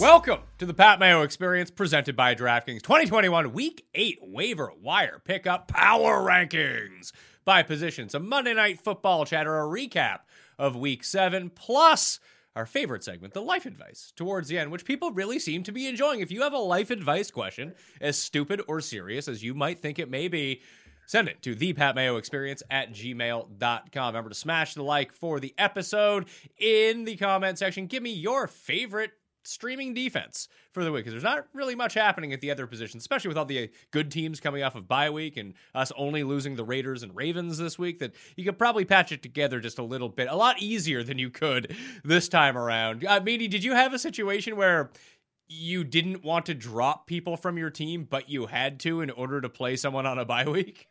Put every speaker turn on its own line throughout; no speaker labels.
Welcome to the Pat Mayo Experience presented by DraftKings 2021 Week 8 Waiver Wire Pickup Power Rankings by position. Some Monday Night Football chatter, a recap of Week 7, plus our favorite segment, the life advice, towards the end, which people really seem to be enjoying. If you have a life advice question, as stupid or serious as you might think it may be, send it to the Pat Mayo Experience at gmail.com. Remember to smash the like for the episode in the comment section. Give me your favorite streaming defense for the week because there's not really much happening at the other positions, especially with all the good teams coming off of bye week and us only losing the Raiders and Ravens this week. That you could probably patch it together just a little bit, a lot easier than you could this time around. Uh, Meany, did you have a situation where? You didn't want to drop people from your team, but you had to in order to play someone on a bye week?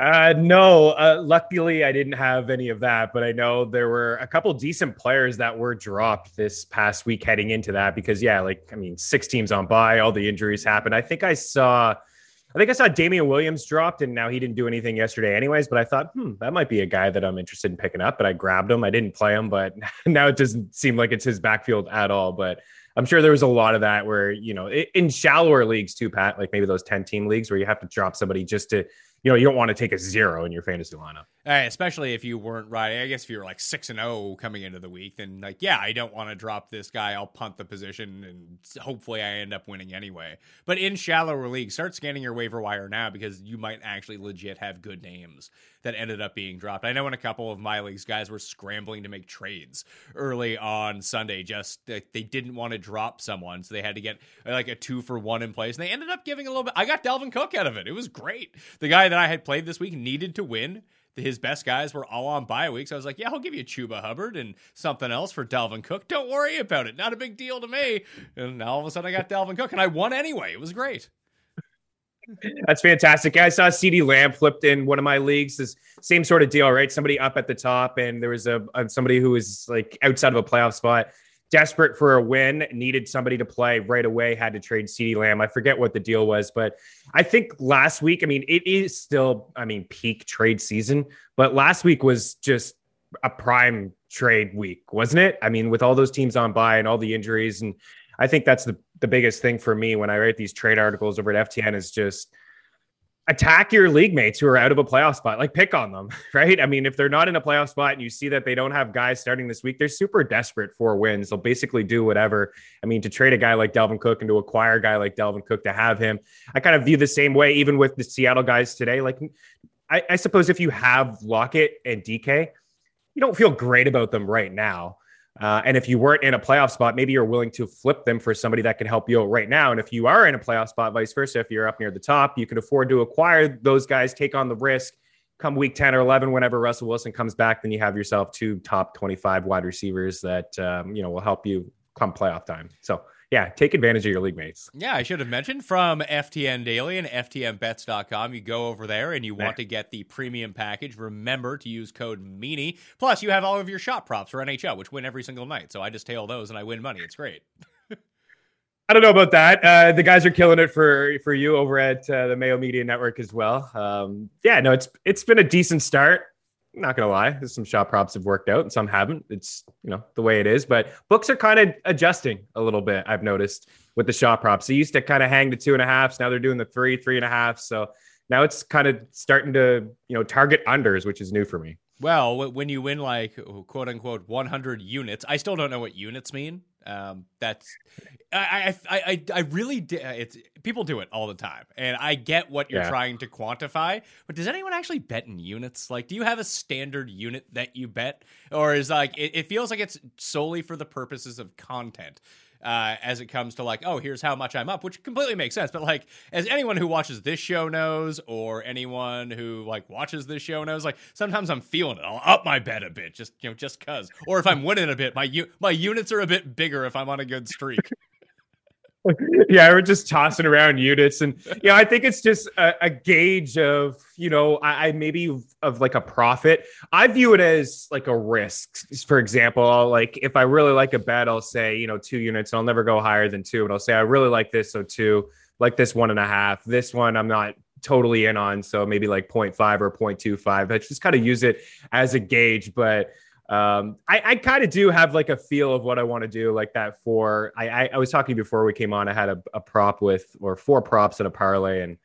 Uh, no, uh, luckily I didn't have any of that, but I know there were a couple decent players that were dropped this past week heading into that because yeah, like I mean, six teams on by, all the injuries happened. I think I saw, I think I saw Damien Williams dropped, and now he didn't do anything yesterday, anyways. But I thought, hmm, that might be a guy that I'm interested in picking up. But I grabbed him. I didn't play him, but now it doesn't seem like it's his backfield at all. But I'm sure there was a lot of that where you know in shallower leagues too, Pat, like maybe those 10 team leagues where you have to drop somebody just to you know, you don't want to take a zero in your fantasy lineup.
Especially if you weren't right. I guess if you're like six and zero oh coming into the week, then like, yeah, I don't want to drop this guy. I'll punt the position, and hopefully, I end up winning anyway. But in shallower leagues, start scanning your waiver wire now because you might actually legit have good names that ended up being dropped. I know in a couple of my leagues, guys were scrambling to make trades early on Sunday. Just they didn't want to drop someone, so they had to get like a two for one in place, and they ended up giving a little bit. I got Dalvin Cook out of it. It was great. The guy that I had played this week needed to win his best guys were all on bye weeks. I was like, yeah, I'll give you Chuba Hubbard and something else for Dalvin Cook. Don't worry about it. Not a big deal to me. And all of a sudden I got Dalvin Cook and I won anyway. It was great.
That's fantastic. I saw CeeDee Lamb flipped in one of my leagues. This same sort of deal, right? Somebody up at the top, and there was a, somebody who was like outside of a playoff spot desperate for a win, needed somebody to play right away, had to trade CeeDee Lamb. I forget what the deal was, but I think last week, I mean, it is still, I mean, peak trade season, but last week was just a prime trade week, wasn't it? I mean, with all those teams on by and all the injuries. And I think that's the, the biggest thing for me when I write these trade articles over at FTN is just attack your league mates who are out of a playoff spot. Like pick on them, right? I mean, if they're not in a playoff spot and you see that they don't have guys starting this week, they're super desperate for wins. They'll basically do whatever. I mean, to trade a guy like Dalvin Cook and to acquire a guy like Dalvin Cook to have him, I kind of view the same way, even with the Seattle guys today. Like, I, I suppose if you have Lockett and DK, you don't feel great about them right now. Uh, and if you weren't in a playoff spot, maybe you're willing to flip them for somebody that can help you out right now. And if you are in a playoff spot, vice versa, if you're up near the top, you can afford to acquire those guys, take on the risk, come week 10 or 11, whenever Russell Wilson comes back, then you have yourself two top 25 wide receivers that, um, you know, will help you come playoff time. So, yeah, take advantage of your league mates.
Yeah, I should have mentioned from FTN Daily and FTNBets.com. You go over there and you want to get the premium package. Remember to use code Meanie. Plus, you have all of your shot props for NHL, which win every single night. So I just tail those and I win money. It's great.
I don't know about that. Uh, the guys are killing it for for you over at uh, the Mayo Media Network as well. Um, yeah, no, it's it's been a decent start. Not gonna lie, some shot props have worked out and some haven't. It's you know the way it is, but books are kind of adjusting a little bit. I've noticed with the shot props. They used to kind of hang the two and a halfs. Now they're doing the three, three and a half. So now it's kind of starting to you know target unders, which is new for me.
Well, when you win like quote unquote 100 units, I still don't know what units mean. Um, that's I I I I really di- it's people do it all the time, and I get what you're
Yeah.
trying to quantify. But does anyone actually bet in units? Like, do you have a standard unit that you bet, or is like it, it feels like it's solely for the purposes of content? Uh, as it comes to like, oh, here's how much I'm up, which completely makes sense. But like, as anyone who watches this show knows, or anyone who like watches this show knows, like sometimes I'm feeling it. I'll up my bet a bit, just you know, just cause. Or if I'm winning a bit, my u- my units are a bit bigger if I'm on a good streak.
yeah, we're just tossing around units, and yeah, I think it's just a, a gauge of you know, I, I maybe of like a profit. I view it as like a risk. For example, I'll, like if I really like a bet, I'll say you know two units, and I'll never go higher than two, and I'll say I really like this, so two, like this one and a half. This one I'm not totally in on, so maybe like 0.5 or 0.25. I just kind of use it as a gauge, but um, I, I kind of do have like a feel of what I want to do like that for, I, I, I was talking before we came on, I had a, a prop with, or four props at a parlay and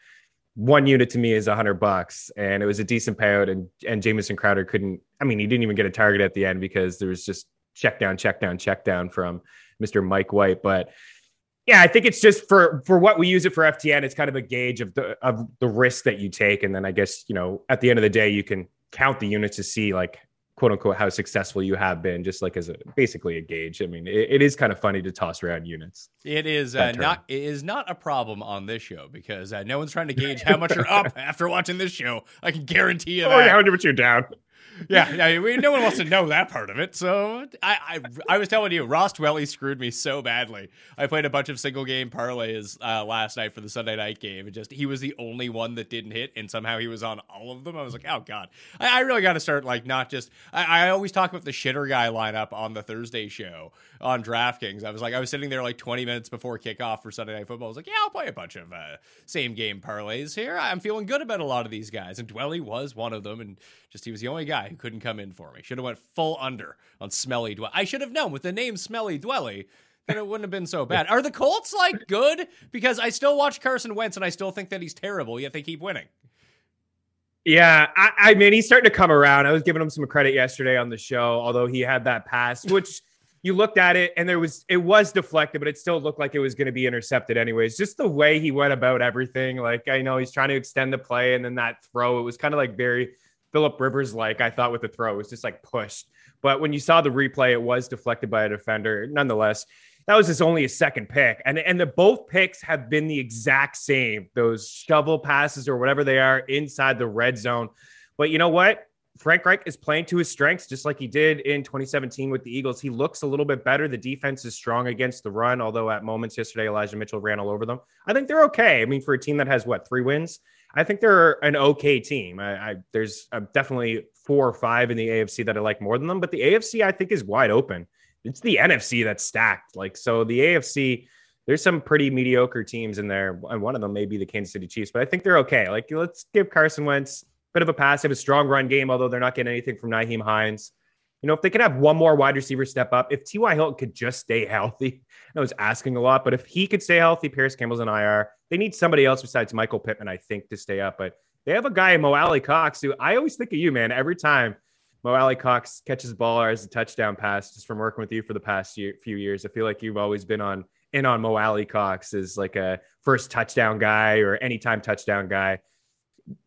one unit to me is a hundred bucks and it was a decent payout and, and Jamison Crowder couldn't, I mean, he didn't even get a target at the end because there was just check down, check down, check down from Mr. Mike White. But yeah, I think it's just for, for what we use it for FTN, it's kind of a gauge of the, of the risk that you take. And then I guess, you know, at the end of the day, you can count the units to see like quote unquote how successful you have been just like as a basically a gauge i mean it, it is kind of funny to toss around units
It is uh, not it is not a problem on this show because uh, no one's trying to gauge how much you're up after watching this show. I can guarantee you
oh
that.
yeah how much you're down
yeah, yeah we, no one wants to know that part of it. So I, I, I was telling you, Ross Dwelley screwed me so badly. I played a bunch of single game parlays uh, last night for the Sunday night game, and just he was the only one that didn't hit, and somehow he was on all of them. I was like, oh god, I, I really got to start like not just. I, I always talk about the shitter guy lineup on the Thursday show on DraftKings. I was like, I was sitting there like 20 minutes before kickoff for Sunday night football. I was like, yeah, I'll play a bunch of uh, same game parlays here. I'm feeling good about a lot of these guys, and Dwelley was one of them, and just he was the only guy who couldn't come in for me. Should have went full under on Smelly Dwelly. I should have known with the name Smelly Dwelly. Then it wouldn't have been so bad. Are the Colts like good? Because I still watch Carson Wentz and I still think that he's terrible, yet they keep winning.
yeah I, I mean he's starting to come around i was giving him some credit yesterday on the show although he had that pass which you looked at it and there was it was deflected but it still looked like it was going to be intercepted anyways just the way he went about everything like i know he's trying to extend the play and then that throw it was kind of like very philip rivers like i thought with the throw it was just like pushed but when you saw the replay it was deflected by a defender nonetheless that was his only his second pick and and the both picks have been the exact same those shovel passes or whatever they are inside the red zone but you know what Frank Reich is playing to his strengths, just like he did in 2017 with the Eagles. He looks a little bit better. The defense is strong against the run, although at moments yesterday, Elijah Mitchell ran all over them. I think they're okay. I mean, for a team that has what three wins, I think they're an okay team. I, I there's uh, definitely four or five in the AFC that I like more than them, but the AFC I think is wide open. It's the NFC that's stacked. Like so, the AFC. There's some pretty mediocre teams in there, and one of them may be the Kansas City Chiefs, but I think they're okay. Like, let's give Carson Wentz a bit of a pass. Have a strong run game, although they're not getting anything from Nyheim Hines. You know, if they could have one more wide receiver step up, if T.Y. Hilton could just stay healthy, I was asking a lot, but if he could stay healthy, Parris Campbell's an IR. They need somebody else besides Michael Pittman, I think, to stay up. But they have a guy, Mo Alie-Cox, who I always think of you, man. Every time Mo Alie-Cox catches the ball as a touchdown pass, just from working with you for the past year, few years, I feel like you've always been on in on Mo Alie-Cox as like a first touchdown guy or anytime touchdown guy.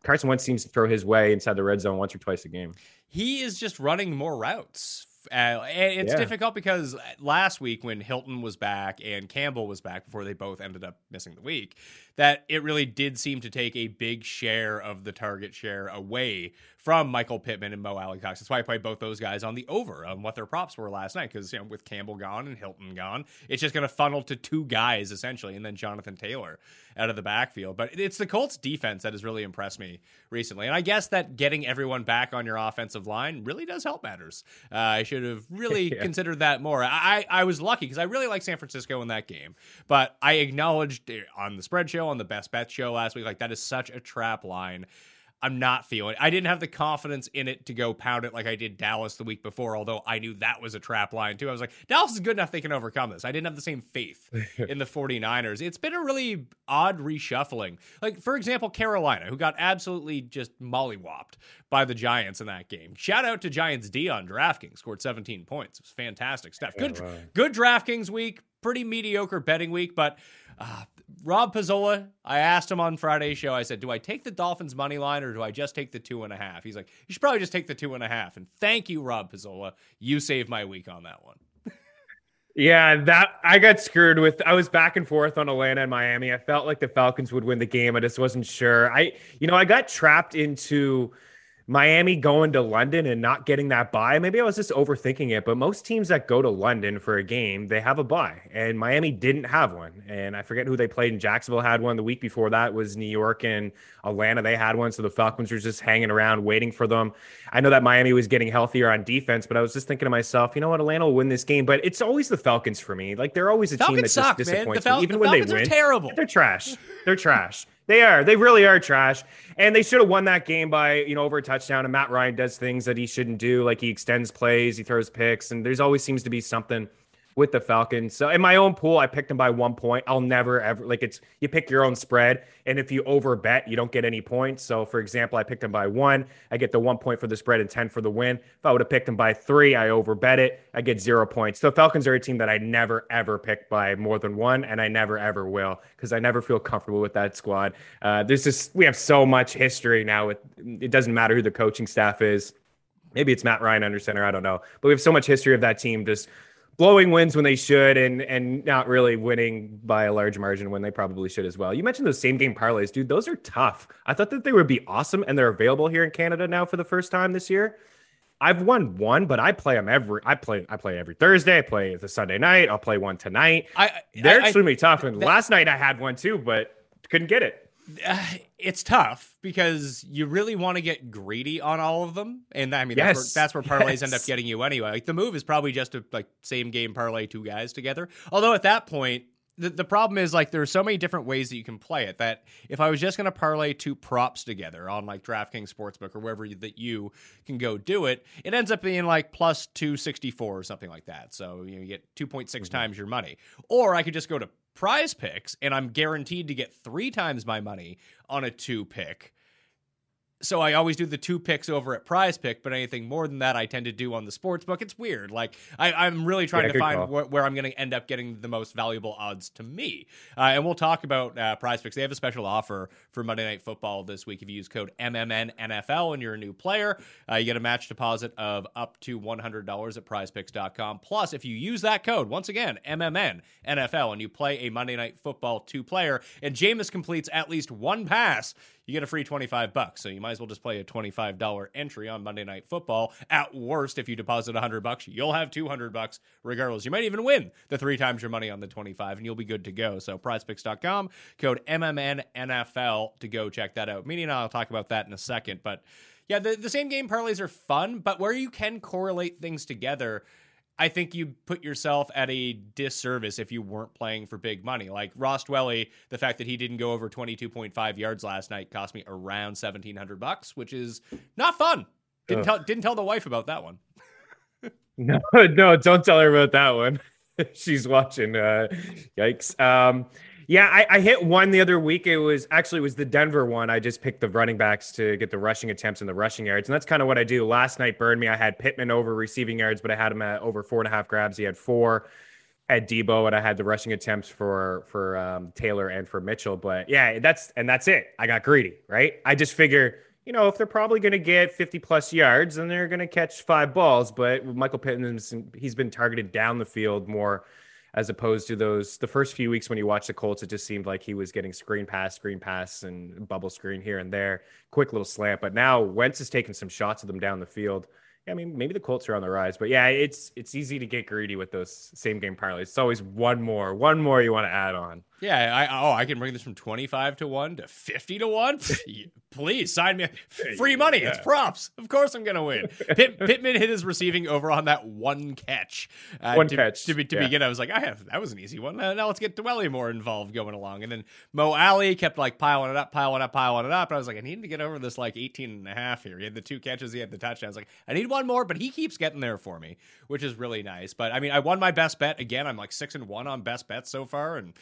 Carson Wentz seems to throw his way inside the red zone once or twice a game.
He is just running more routes Uh, it's
Yeah.
difficult because last week when Hilton was back and Campbell was back before they both ended up missing the week, that it really did seem to take a big share of the target share away from Michael Pittman and Mo Alie-Cox. That's why I played both those guys on the over on what their props were last night because you know with Campbell gone and Hilton gone, it's just going to funnel to two guys essentially, and then Jonathan Taylor out of the backfield. But it's the Colts defense that has really impressed me recently, and I guess that getting everyone back on your offensive line really does help matters. Uh, I should have really
Yeah.
considered that more. I I was lucky because I really like San Francisco in that game, but I acknowledged on the spread show on the best bet show last week like that is such a trap line. I'm not feeling. I didn't have the confidence in it to go pound it like I did Dallas the week before, although I knew that was a trap line too. I was like, Dallas is good enough they can overcome this. I didn't have the same faith in the 49ers. It's been a really odd reshuffling. Like, for example, Carolina, who got absolutely just mollywopped by the Giants in that game. Shout out to Giants D on DraftKings, scored 17 points. It was fantastic stuff. Good,
wow.
good DraftKings week, pretty mediocre betting week, but uh, Rob Pizzola, I asked him on Friday's show, I said, Do I take the Dolphins money line or do I just take the two and a half? He's like, You should probably just take the two and a half. And thank you, Rob Pizzola. You saved my week on that one.
Yeah, that I got screwed with. I was back and forth on Atlanta and Miami. I felt like the Falcons would win the game. I just wasn't sure. I, you know, I got trapped into Miami going to London and not getting that buy. Maybe I was just overthinking it, but most teams that go to London for a game, they have a buy, and Miami didn't have one. And I forget who they played in Jacksonville had one. The week before that was New York and Atlanta. They had one, so the Falcons were just hanging around waiting for them. I know that Miami was getting healthier on defense, but I was just thinking to myself, you know what, Atlanta will win this game. But it's always the Falcons for me. Like they're always a team that
Falcons
just
suck, man.
disappoints
Fal-
me, even when
Falcons
they win.
terrible.
They're trash. They're trash. They are. They really are trash. And they should have won that game by, you know, over a touchdown. And Matt Ryan does things that he shouldn't do. Like he extends plays, he throws picks, and there's always seems to be something with the Falcons. So in my own pool, I picked them by one point. I'll never ever like it's you pick your own spread, and if you over bet, you don't get any points. So for example, I picked them by one, I get the one point for the spread and ten for the win. If I would have picked them by three, I over bet it, I get zero points. So Falcons are a team that I never ever pick by more than one, and I never ever will because I never feel comfortable with that squad. Uh, there's just we have so much history now. With it doesn't matter who the coaching staff is. Maybe it's Matt Ryan under center. I don't know, but we have so much history of that team just blowing wins when they should and and not really winning by a large margin when they probably should as well. You mentioned those same game parlays, dude. Those are tough. I thought that they would be awesome and they're available here in Canada now for the first time this year. I've won one, but I play them every I play I play every Thursday. I play the Sunday night. I'll play one tonight.
I,
They're
I- I-
extremely tough. And
that-
last night I had one too, but couldn't get it.
Uh, it's tough because you really want to get greedy on all of them, and I mean that's
Yes.
where, that's where parlays end up getting you anyway. Like the move is probably just a like same game parlay two guys together. Although at that point. The, the problem is like there's so many different ways that you can play it that if I was just going to parlay two props together on like DraftKings Sportsbook or wherever you, that you can go do it, it ends up being like plus 264 or something like that. So you, know, you get 2.6 times your money. Or I could just go to prize picks and I'm guaranteed to get three times my money on a two pick. So I always do the two picks over at Prize Pick, but anything more than that, I tend to do on the sports book. It's weird. Like I, I'm really trying
Yeah,
to find wh- where I'm going to end up getting the most valuable odds to me. Uh, and we'll talk about uh, Prize Picks. They have a special offer for Monday Night Football this week. If you use code MMNNFL and you're a new player, uh, you get a match deposit of up to $100 at PrizePicks.com. Plus, if you use that code once again MMNNFL and you play a Monday Night Football two player, and Jameis completes at least one pass you get a free 25 bucks. So you might as well just play a $25 entry on Monday Night Football. At worst, if you deposit 100 bucks, you'll have 200 bucks regardless. You might even win the three times your money on the 25 and you'll be good to go. So prizepicks.com, code MMNNFL to go check that out. Meaning I'll talk about that in a second, but yeah, the, the same game parlays are fun, but where you can correlate things together, I think you put yourself at a disservice if you weren't playing for big money. Like Ross Dwelley, the fact that he didn't go over 22.5 yards last night cost me around 1700 bucks, which is not fun. Didn't
Ugh.
tell didn't tell the wife about that one.
No, no, don't tell her about that one. She's watching. Uh, yikes. Um, yeah, I, I hit one the other week. It was actually it was the Denver one. I just picked the running backs to get the rushing attempts and the rushing yards, and that's kind of what I do. Last night burned me. I had Pittman over receiving yards, but I had him at over four and a half grabs. He had four. At Deebo, and I had the rushing attempts for for um, Taylor and for Mitchell. But yeah, that's and that's it. I got greedy, right? I just figure, you know, if they're probably going to get 50 plus yards, then they're going to catch five balls. But Michael Pittman, he's been targeted down the field more as opposed to those the first few weeks when you watch the Colts, it just seemed like he was getting screen pass, screen pass, and bubble screen here and there, quick little slant. But now Wentz is taking some shots of them down the field. I mean, maybe the Colts are on the rise, but yeah, it's it's easy to get greedy with those same game parlays. It's always one more, one more you want to add on.
Yeah, I oh, I can bring this from twenty five to one to fifty to one. Please sign me free money. Yeah. It's props. Of course, I'm gonna win. Pitt, Pittman hit his receiving over on that one catch.
Uh, one
to,
catch
to, to yeah. begin. I was like, I have that was an easy one. Uh, now let's get Dwelley more involved going along. And then Mo Alie kept like piling it up, piling up, piling it up. And I was like, I need to get over this like 18 and a half here. He had the two catches, he had the touchdowns. Like, I need one more, but he keeps getting there for me, which is really nice. But I mean, I won my best bet again. I'm like six and one on best bets so far, and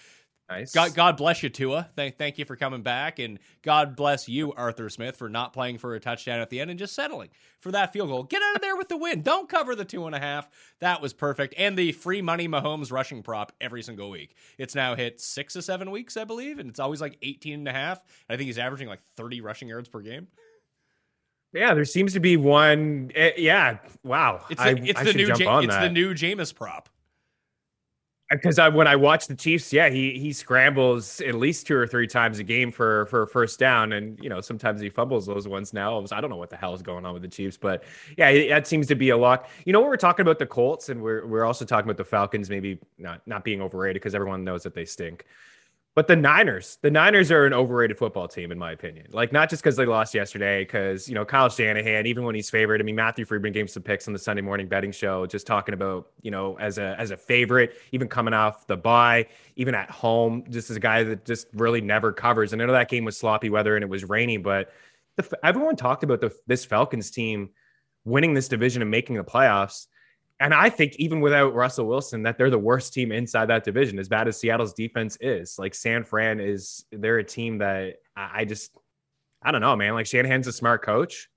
Nice.
God, God bless you, Tua. Thank, thank you for coming back, and God bless you, Arthur Smith, for not playing for a touchdown at the end and just settling for that field goal. Get out of there with the win. Don't cover the two and a half. That was perfect. And the free money Mahomes rushing prop every single week. It's now hit six to seven weeks, I believe, and it's always like 18 and a half. I think he's averaging like 30 rushing yards per game.
Yeah, there seems to be one. Uh, yeah, wow.
It's the, it's
I,
the new
ja-
it's
that.
the new Jameis prop
because I, when I watch the Chiefs, yeah, he he scrambles at least two or three times a game for for first down, and you know sometimes he fumbles those ones. Now I don't know what the hell is going on with the Chiefs, but yeah, that seems to be a lot. You know, we're talking about the Colts, and we're we're also talking about the Falcons, maybe not not being overrated because everyone knows that they stink. But the Niners, the Niners are an overrated football team, in my opinion. Like, not just because they lost yesterday, because, you know, Kyle Shanahan, even when he's favored, I mean, Matthew Freedman gave some picks on the Sunday morning betting show, just talking about, you know, as a as a favorite, even coming off the bye, even at home, just as a guy that just really never covers. And I know that game was sloppy weather and it was rainy, but the, everyone talked about the, this Falcons team winning this division and making the playoffs. And I think even without Russell Wilson, that they're the worst team inside that division, as bad as Seattle's defense is. Like San Fran is, they're a team that I just, I don't know, man. Like Shanahan's a smart coach,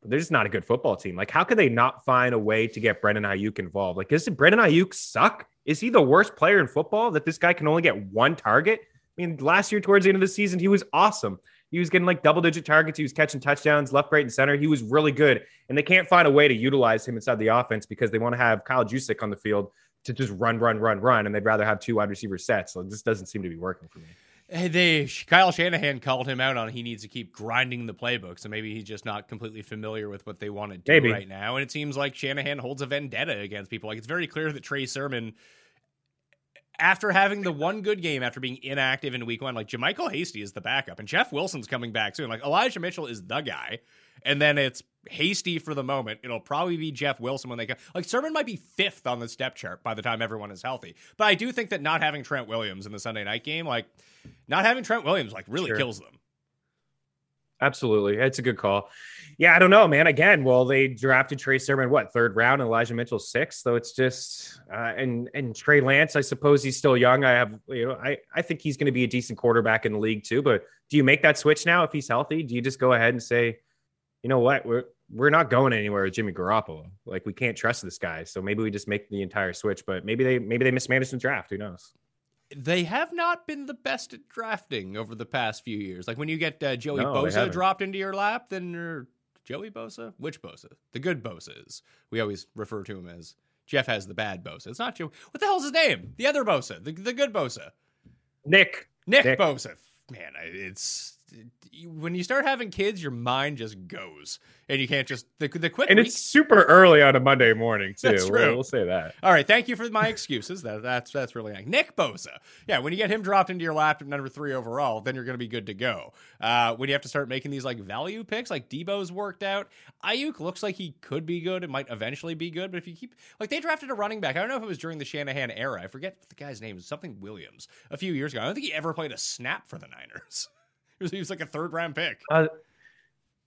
but they're just not a good football team. Like, how could they not find a way to get Brandon Aiyuk involved? Like, does Brandon Aiyuk suck? Is he the worst player in football that this guy can only get one target? I mean, last year towards the end of the season, he was awesome. He was getting like double digit targets. He was catching touchdowns left, right, and center. He was really good. And they can't find a way to utilize him inside the offense because they want to have Kyle Juszczyk on the field to just run, run, run, run. And they'd rather have two wide receiver sets. So this doesn't seem to be working for me.
Hey, they Kyle Shanahan called him out on he needs to keep grinding the playbook, so maybe he's just not completely familiar with what they want to do
maybe.
right now. And it seems like Shanahan holds a vendetta against people. Like it's very clear that Trey Sermon after having the one good game after being inactive in week one, like JaMycal Hasty is the backup, and Jeff Wilson's coming back soon. Like Elijah Mitchell is the guy, and then it's Hasty for the moment. It'll probably be Jeff Wilson when they come. Like Sermon might be fifth on the step chart by the time everyone is healthy. But I do think that not having Trent Williams in the Sunday night game, like not having Trent Williams, like really
Sure.
kills them.
Absolutely. It's a good call. Yeah, I don't know, man. Again, well, they drafted Trey Sermon, what, third round, and Elijah Mitchell sixth. So it's just uh, and and Trey Lance, I suppose he's still young. I have you know, I, I think he's going to be a decent quarterback in the league too. But do you make that switch now if he's healthy? Do you just go ahead and say, you know what, we're we're not going anywhere with Jimmy Garoppolo. Like we can't trust this guy. So maybe we just make the entire switch. But maybe they maybe they mismanaged the draft. Who knows?
They have not been the best at drafting over the past few years. Like when you get uh, Joey
No,
Bosa dropped into your lap, then you're Joey Bosa. Which Bosa? The good Bosa's. We always refer to him as Jeff has the bad Bosa. It's not Joey. What the hell's his name? The other Bosa. The the good Bosa.
Nick.
Nick,
Nick.
Bosa. Man, it's when you start having kids, your mind just goes, and you can't just the the quick.
And it's super early on a Monday morning too.
That's
We'll-
true.
We'll, say that.
All right, thank you for my excuses. That that's that's really nice. Nick Bosa. Yeah, when you get him dropped into your lap at number three overall, then you're going to be good to go. Uh, when you have to start making these like value picks, like Deebo's worked out. Aiyuk looks like he could be good. It might eventually be good, but if you keep like they drafted a running back, I don't know if it was during the Shanahan era. I forget the guy's name. Something Williams a few years ago. I don't think he ever played a snap for the Niners. He was, he was like a third round pick.
Uh,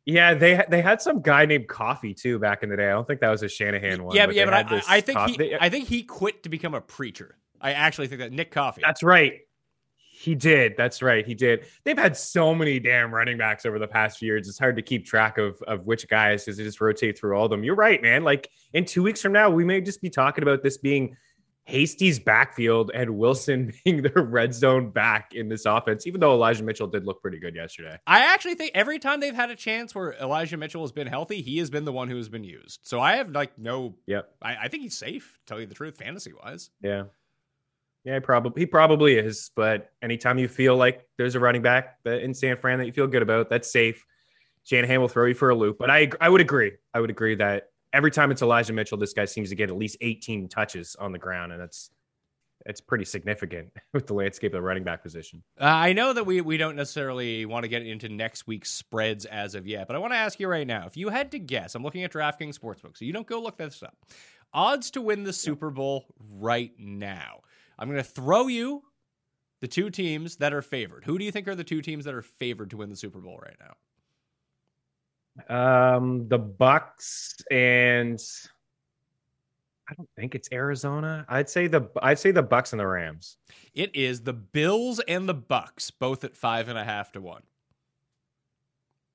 yeah, they they had some guy named Coffee too back in the day. I don't think that was a Shanahan one.
yeah, but yeah, but I, I think
Coffee-
he, I think he quit to become a preacher. I actually think that Nick Coffee.
That's right. He did. That's right. He did. They've had so many damn running backs over the past few years. It's hard to keep track of of which guys because they just rotate through all of them. You're right, man. Like in two weeks from now, we may just be talking about this being Hasty's backfield and Wilson being the red zone back in this offense, even though Elijah Mitchell did look pretty good yesterday.
I actually think every time they've had a chance where Elijah Mitchell has been healthy, he has been the one who has been used. So I have like no.
Yep.
I, I think he's safe. To tell you the truth, fantasy wise.
Yeah. Yeah, he probably he probably is. But anytime you feel like there's a running back that in San Fran that you feel good about, that's safe. Shanahan will throw you for a loop. But I I would agree. I would agree that every time it's Elijah Mitchell, this guy seems to get at least 18 touches on the ground, and that's it's pretty significant with the landscape of the running back position.
Uh, I know that we we don't necessarily want to get into next week's spreads as of yet, but I want to ask you right now: if you had to guess, I'm looking at DraftKings Sportsbook, so you don't go look this up. Odds to win the Super Bowl right now. I'm going to throw you the two teams that are favored. Who do you think are the two teams that are favored to win the Super Bowl right now?
Um, the Bucks and I don't think it's Arizona. I'd say the I'd say the Bucks and the Rams.
It is the Bills and the Bucks, both at five and a half to one.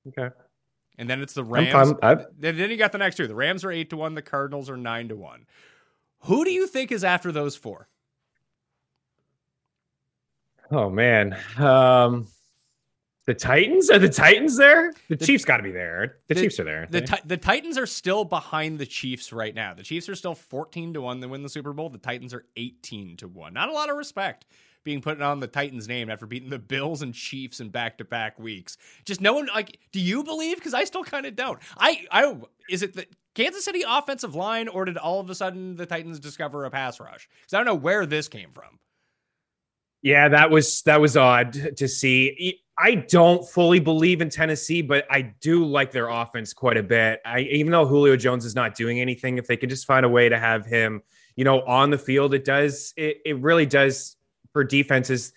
Okay.
And then it's the
I'm
Rams.
fine- I-
Then then you got the next two. The Rams are eight to one. The Cardinals are nine to one. Who do you think is after those four?
Oh man. Um the Titans? Are the Titans there? The,
The-
Chiefs got to be there. The,
the-
Chiefs are there.
The? Ti- the Titans are still behind the Chiefs right now. The Chiefs are still fourteen to one to win the Super Bowl. The Titans are eighteen to one. Not a lot of respect being put on the Titans' name after beating the Bills and Chiefs in back to back weeks. Just no one like. Do you believe? Because I still kind of don't. I I is it the Kansas City offensive line, or did all of a sudden the Titans discover a pass rush? Because I don't know where this came from.
Yeah, that was that was odd to see. I don't fully believe in Tennessee, but I do like their offense quite a bit. I even though Julio Jones is not doing anything, if they can just find a way to have him, you know, on the field, it does it, it really does for defenses.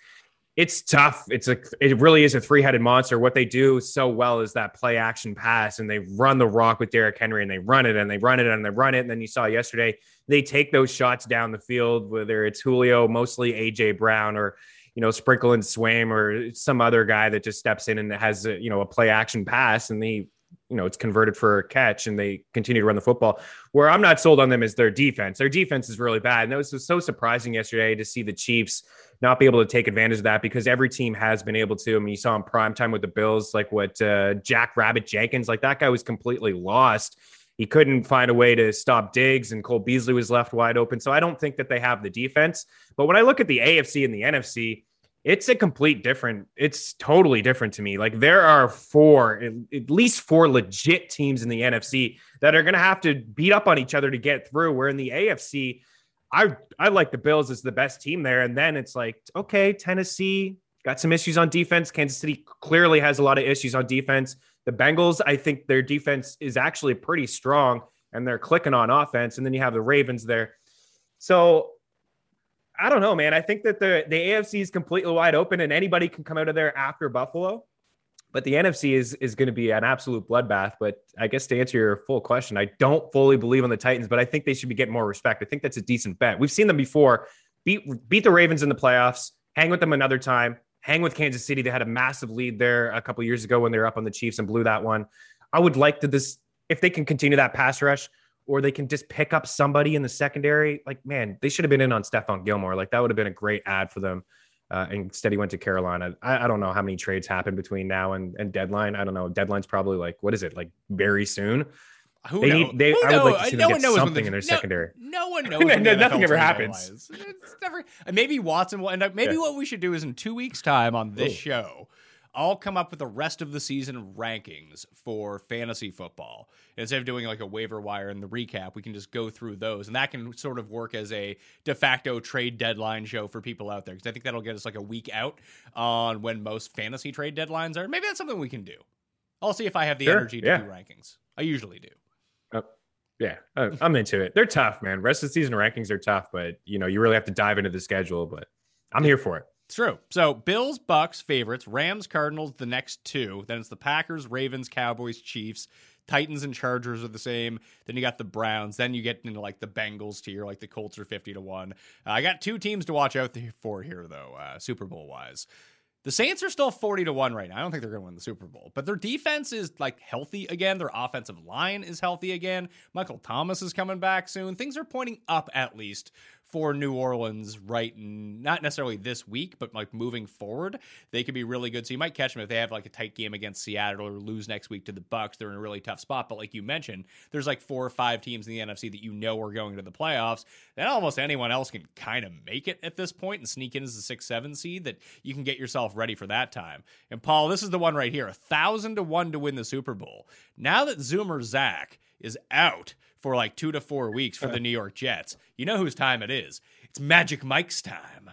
It's tough. It's a it really is a three-headed monster. What they do so well is that play action pass, and they run the rock with Derrick Henry, and they run it and they run it and they run it. And then you saw yesterday they take those shots down the field, whether it's Julio, mostly AJ Brown, or you know Sprinkle and Swaim, or some other guy that just steps in and has a, you know a play action pass, and they you know it's converted for a catch, and they continue to run the football. Where I'm not sold on them is their defense. Their defense is really bad, and that was so surprising yesterday to see the Chiefs not be able to take advantage of that because every team has been able to. I mean, you saw in prime time with the Bills, like what uh, Jack Rabbit Jenkins, like that guy was completely lost. He couldn't find a way to stop Diggs, and Cole Beasley was left wide open. So I don't think that they have the defense. But when I look at the AFC and the NFC, it's a complete different. It's totally different to me. Like there are four, at, least four legit teams in the NFC that are going to have to beat up on each other to get through. Where in the AFC, I I like the Bills as the best team there, and then it's like okay, Tennessee got some issues on defense. Kansas City clearly has a lot of issues on defense. The Bengals, I think their defense is actually pretty strong, and they're clicking on offense. And then you have the Ravens there. So I don't know, man. I think that the the AFC is completely wide open, and anybody can come out of there after Buffalo. But the NFC is is going to be an absolute bloodbath. But I guess to answer your full question, I don't fully believe on the Titans, but I think they should be getting more respect. I think that's a decent bet. We've seen them before beat beat the Ravens in the playoffs, hang with them another time, hang with Kansas City. They had a massive lead there a couple years ago when they were up on the Chiefs and blew that one. I would like to this if they can continue that pass rush or they can just pick up somebody in the secondary. Like, man, they should have been in on Stephon Gilmore. Like, that would have been a great ad for them. Uh, instead, he went to Carolina. I, I don't know how many trades happen between now and, and deadline. I don't know. Deadline's probably like, what is it? Like very soon.
Who
They
know-
need- they-
who
I would like
know-
to see them
no
get
one knows
something in their
no-
secondary.
No one knows.
No, nothing ever happens.
It's never. Maybe Watson will end up. Maybe
Yeah.
what we should do is in two weeks' time on this
Ooh.
show, I'll come up with the rest of the season rankings for fantasy football. Instead of doing like a waiver wire and the recap, we can just go through those, and that can sort of work as a de facto trade deadline show for people out there. Because I think that'll get us like a week out on when most fantasy trade deadlines are. Maybe that's something we can do. I'll see if I have the
Sure,
energy to
yeah.
do rankings. I usually do.
Yeah, I- I'm into it. They're tough, man. Rest of the season rankings are tough, but you know, you really have to dive into the schedule. But I'm here for it.
It's true. So Bills, Bucks, favorites, Rams, Cardinals, the next two. Then it's the Packers, Ravens, Cowboys, Chiefs, Titans, and Chargers are the same. Then you got the Browns. Then you get into like the Bengals tier, like the Colts are fifty to one. Uh, I got two teams to watch out for here though, uh, Super Bowl wise. The Saints are still 40 to 1 right now. I don't think they're going to win the Super Bowl, but their defense is like healthy again. Their offensive line is healthy again. Michael Thomas is coming back soon. Things are pointing up at least for New Orleans right not necessarily this week, but like moving forward, they could be really good. So you might catch them if they have like a tight game against Seattle or lose next week to the Bucks. They're in a really tough spot. But like you mentioned, there's like four or five teams in the NFC that you know are going to the playoffs. Then almost anyone else can kind of make it at this point and sneak in as a six seven seed. That you can get yourself ready for that time. And Paul, this is the one right here: a thousand to one to win the Super Bowl. Now that Zoomer Zach is out for like two to four weeks for uh-huh. the New York Jets. You know whose time it is. It's Magic Mike's time.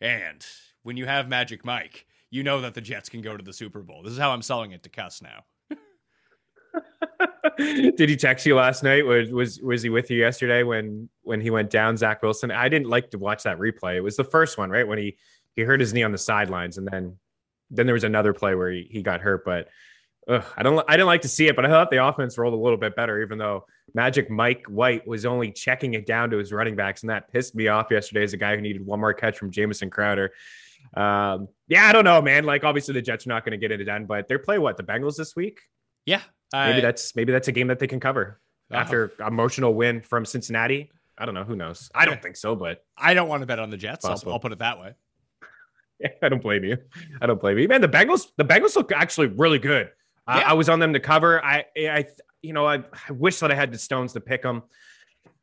And when you have Magic Mike, you know that the Jets can go to the Super Bowl. This is how I'm selling it to Cuss now.
Did he text you last night? Was was was he with you yesterday when when he went down, Zach Wilson? I didn't like to watch that replay. It was the first one, right? When he he hurt his knee on the sidelines, and then then there was another play where he, he got hurt. But ugh, I don't I didn't like to see it, but I thought the offense rolled a little bit better, even though Magic Mike White was only checking it down to his running backs, and that pissed me off yesterday as a guy who needed one more catch from Jamison Crowder. Um, yeah, I don't know, man. Like obviously the Jets are not going to get it done, but they're play what the Bengals this week.
Yeah,
maybe that's maybe that's a game that they can cover uh, after emotional win from Cincinnati. I don't know. Who knows? I don't think so, but
I don't want to bet on the Jets. I'll, I'll, put it that way.
I don't blame you. I don't blame you, man. The Bengals, the Bengals look actually really good. Yeah. I, I was on them to cover. I, I, you know, I, I wish that I had the stones to pick them.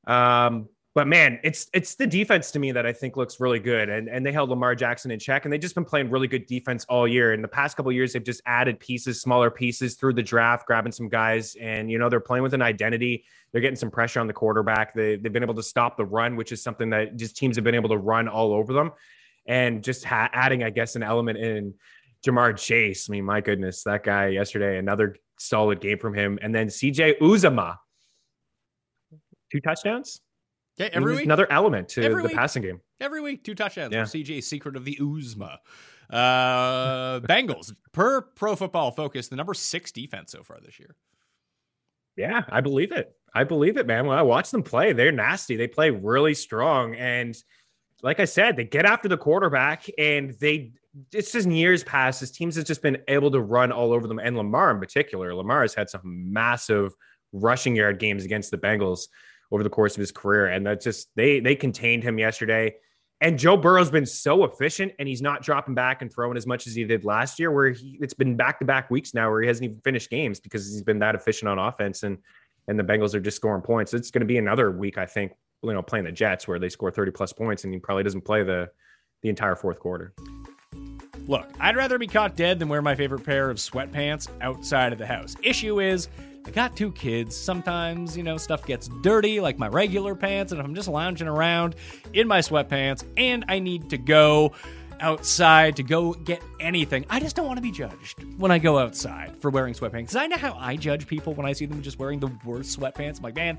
Um, but man, it's it's the defense to me that I think looks really good, and and they held Lamar Jackson in check, and they've just been playing really good defense all year. In the past couple years, they've just added pieces, smaller pieces through the draft, grabbing some guys, and you know they're playing with an identity. They're getting some pressure on the quarterback. They they've been able to stop the run, which is something that just teams have been able to run all over them, and just ha- adding, I guess, an element in Ja'Marr Chase. I mean, my goodness, that guy yesterday, another solid game from him. And then CJ Uzomah, two touchdowns.
Yeah, every week.
Another element to
every
the
week.
passing game.
Every week, two touchdowns yeah. CJ, secret of the Uzma. Uh, Bengals, per pro football focus, the number six defense so far this year.
Yeah, I believe it. I believe it, man. When I watch them play, they're nasty. They play really strong. And like I said, they get after the quarterback and they it's just in years past, his teams have just been able to run all over them. And Lamar in particular, Lamar has had some massive rushing yard games against the Bengals over the course of his career. And that just they they contained him yesterday. And Joe Burrow's been so efficient and he's not dropping back and throwing as much as he did last year, where he it's been back to back weeks now where he hasn't even finished games because he's been that efficient on offense and and the Bengals are just scoring points. It's going to be another week, I think, you know, playing the Jets where they score 30 plus points and he probably doesn't play the the entire fourth quarter.
Look, I'd rather be caught dead than wear my favorite pair of sweatpants outside of the house. Issue is, I got two kids. Sometimes, you know, stuff gets dirty, like my regular pants, and if I'm just lounging around in my sweatpants and I need to go outside to go get anything. I just don't want to be judged when I go outside for wearing sweatpants. Because I know how I judge people when I see them just wearing the worst sweatpants. I'm like, man,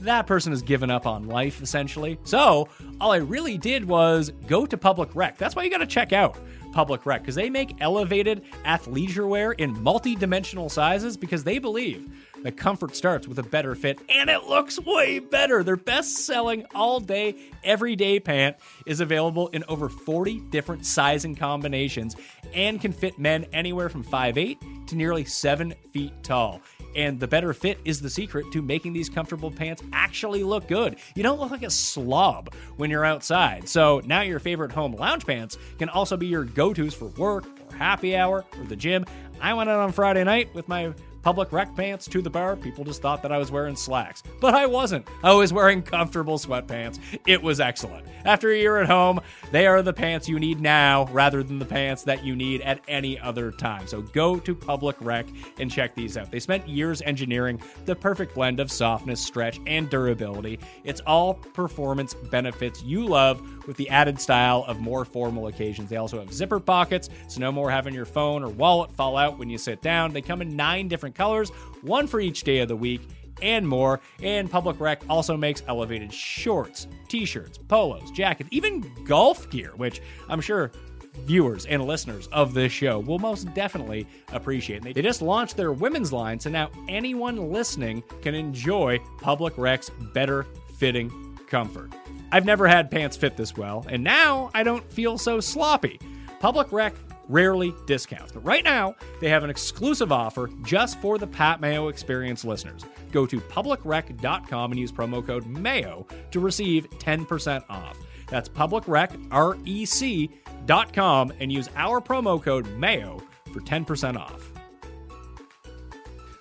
that person has given up on life, essentially. So all I really did was go to Public Rec. That's why you got to check out Public Rec because they make elevated athleisure wear in multi dimensional sizes because they believe that comfort starts with a better fit and it looks way better. Their best selling all day, everyday pant is available in over 40 different sizing combinations and can fit men anywhere from 5'8 to nearly 7 feet tall. And the better fit is the secret to making these comfortable pants actually look good. You don't look like a slob when you're outside. So now your favorite home lounge pants can also be your go tos for work or happy hour or the gym. I went out on Friday night with my public rec pants to the bar, people just thought that I was wearing slacks. But I wasn't. I was wearing comfortable sweatpants. It was excellent. After a year at home, they are the pants you need now rather than the pants that you need at any other time. So go to Public Rec and check these out. They spent years engineering the perfect blend of softness, stretch, and durability. It's all performance benefits you love with the added style of more formal occasions. They also have zipper pockets, so no more having your phone or wallet fall out when you sit down. They come in nine different colors, one for each day of the week and more. And Public Rec also makes elevated shorts, t shirts, polos, jackets, even golf gear, which I'm sure viewers and listeners of this show will most definitely appreciate. They just launched their women's line, so now anyone listening can enjoy Public Rec's better fitting comfort. I've never had pants fit this well, and now I don't feel so sloppy. Public Rec rarely discounts, but right now they have an exclusive offer just for the Pat Mayo Experience listeners. Go to publicrec.com and use promo code MAYO to receive 10% off. That's publicrec, R-E-C dot com, and use our promo code MAYO for 10% off.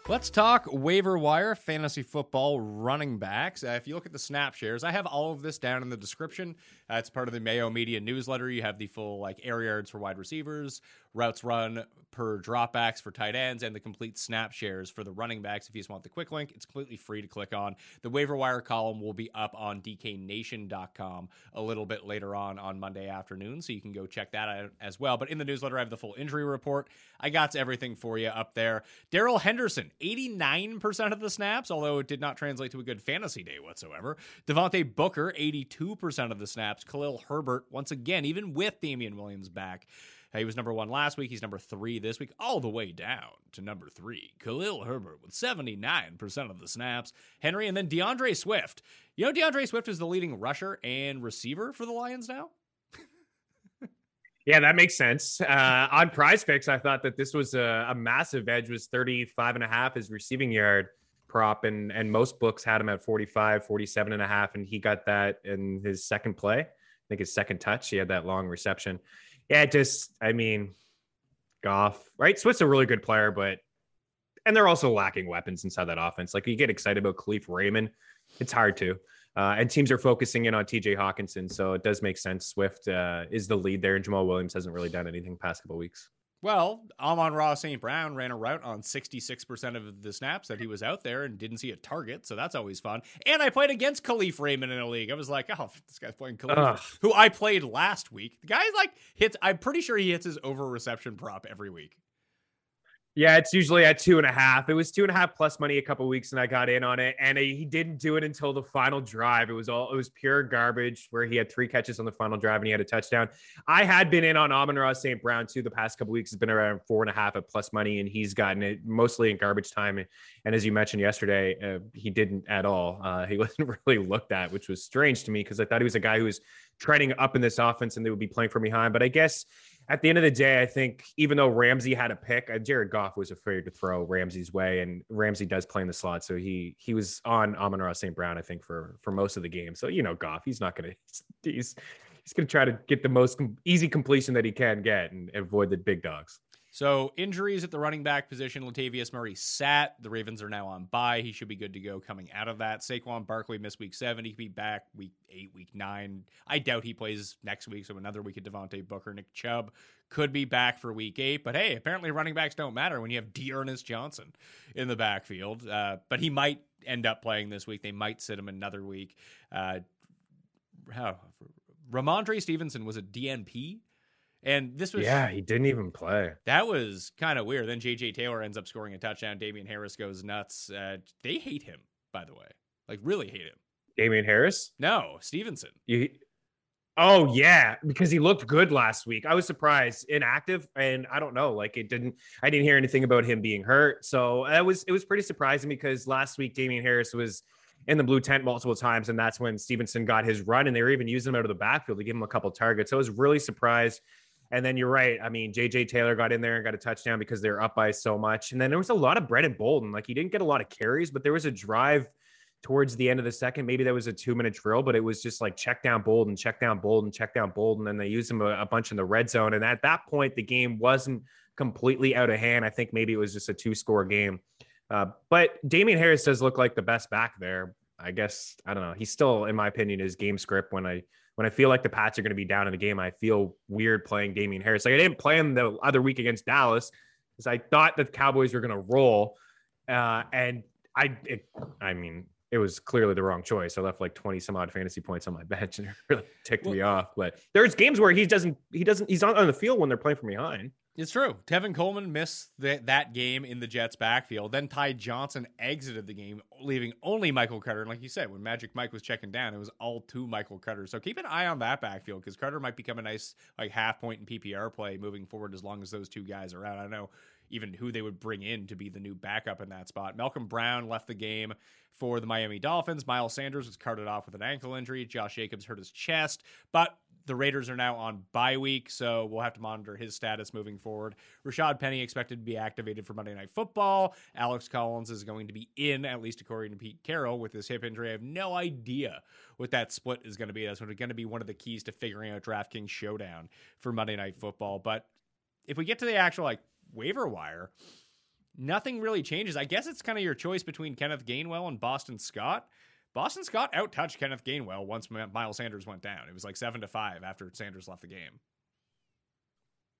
Let's talk waiver wire fantasy football running backs. Uh, if you look at the snap shares, I have all of this down in the description. It's part of the Mayo Media newsletter. You have the full like air yards for wide receivers, routes run per dropbacks for tight ends, and the complete snap shares for the running backs. If you just want the quick link, it's completely free to click on. The waiver wire column will be up on DKNation.com a little bit later on on Monday afternoon, so you can go check that out as well. But in the newsletter, I have the full injury report. I got everything for you up there. Darrell Henderson, 89% of the snaps, although it did not translate to a good fantasy day whatsoever. Devontae Booker, 82% of the snaps. Khalil Herbert, once again, even with Damien Williams back, he was number one last week. He's number three this week, all the way down to number three. Khalil Herbert with 79% of the snaps. Henry, and then DeAndre Swift. You know, DeAndre Swift is the leading rusher and receiver for the Lions now?
Yeah, that makes sense. Uh, on PrizePicks, I thought that this was a, a, massive edge was 35 and a half his receiving yard prop. And, and most books had him at 45, 47 and a half. And he got that in his second play. I think his second touch. He had that long reception. Yeah, just, I mean, Goff, right? Swift's a really good player, but, and they're also lacking weapons inside that offense. Like you get excited about Kalif Raymond. It's hard to. Uh, and teams are focusing in on TJ Hockenson. So it does make sense. Swift uh, is the lead there, and Jamaal Williams hasn't really done anything past couple weeks.
Well, Amon-Ra St. Brown ran a route on 66% of the snaps that he was out there and didn't see a target, so that's always fun. And I played against Kalif Raymond in a league. I was like, oh, this guy's playing Kalif, Ugh. who I played last week. The guy's like hits, I'm pretty sure he hits his over reception prop every week.
Yeah, it's usually at two and a half. It was two and a half plus money a couple weeks, and I got in on it. And he didn't do it until the final drive. It was all it was pure garbage. Where he had three catches on the final drive and he had a touchdown. I had been in on Amon-Ra St. Brown too. The past couple weeks has been around four and a half at plus money, and he's gotten it mostly in garbage time. And as you mentioned yesterday, uh, he didn't at all. Uh, he wasn't really looked at, which was strange to me because I thought he was a guy who was trending up in this offense and they would be playing from behind. But I guess at the end of the day, I think even though Ramsey had a pick, uh, Jared Goff was afraid to throw Ramsey's way, and Ramsey does play in the slot, so he he was on Amon-Ra St. Brown, I think, for for most of the game. So you know, Goff, he's not gonna he's he's gonna try to get the most easy completion that he can get and avoid the big dogs.
So injuries at the running back position. Latavius Murray sat. The Ravens are now on bye. He should be good to go coming out of that. Saquon Barkley missed week seven. He could be back week eight, week nine. I doubt he plays next week. So another week of Devontae Booker. Nick Chubb could be back for week eight. But hey, apparently running backs don't matter when you have D'Ernest Johnson in the backfield. Uh, but he might end up playing this week. They might sit him another week. Uh, how, Rhamondre Stevenson was a DNP and this was
Yeah, he didn't even play.
That was kind of weird. Then JJ Taylor ends up scoring a touchdown. Damien Harris goes nuts. Uh, they hate him, by the way. Like really hate him.
Damien Harris?
No, Stevenson.
You Oh yeah, because he looked good last week. I was surprised, inactive, and I don't know, like it didn't. I didn't hear anything about him being hurt, so it was it was pretty surprising because last week Damien Harris was in the blue tent multiple times, and that's when Stevenson got his run, and they were even using him out of the backfield to give him a couple targets. So I was really surprised and then you're right. I mean, JJ Taylor got in there and got a touchdown because they're up by so much. And then there was a lot of Brandon Bolden. Like he didn't get a lot of carries, but there was a drive towards the end of the second. Maybe that was a two minute drill, but it was just like check down Bolden, check down Bolden, check down Bolden. And they used him a, a bunch in the red zone. And at that point, the game wasn't completely out of hand. I think maybe it was just a two score game. Uh, but Damien Harris does look like the best back there. I guess I don't know. He's still, in my opinion, his game script when I when I feel like the Pats are going to be down in the game, I feel weird playing Damien Harris. Like I didn't play him the other week against Dallas because I thought that the Cowboys were going to roll, uh, and I, it, I mean, it was clearly the wrong choice. I left like 20 some odd fantasy points on my bench and it really ticked well, me off. But there's games where he doesn't, he doesn't, he's not on the field when they're playing from behind.
It's true. Tevin Coleman missed the, that game in the Jets backfield. Then Ty Johnson exited the game, leaving only Michael Carter. And like you said, when Magic Mike was checking down, it was all to Michael Carter. So keep an eye on that backfield because Carter might become a nice like half point in PPR play moving forward as long as those two guys are out. I don't know even who they would bring in to be the new backup in that spot. Malcolm Brown left the game for the Miami Dolphins. Miles Sanders was carted off with an ankle injury. Josh Jacobs hurt his chest. But the Raiders are now on bye week, so we'll have to monitor his status moving forward. Rashaad Penny expected to be activated for Monday Night Football. Alex Collins is going to be in, at least according to Pete Carroll, with his hip injury. I have no idea what that split is going to be. That's going to be one of the keys to figuring out DraftKings Showdown for Monday Night Football. But if we get to the actual like waiver wire, nothing really changes. I guess it's kind of your choice between Kenneth Gainwell and Boston Scott. Boston Scott outtouched Kenneth Gainwell once Miles Sanders went down. It was like seven to five after Sanders left the game.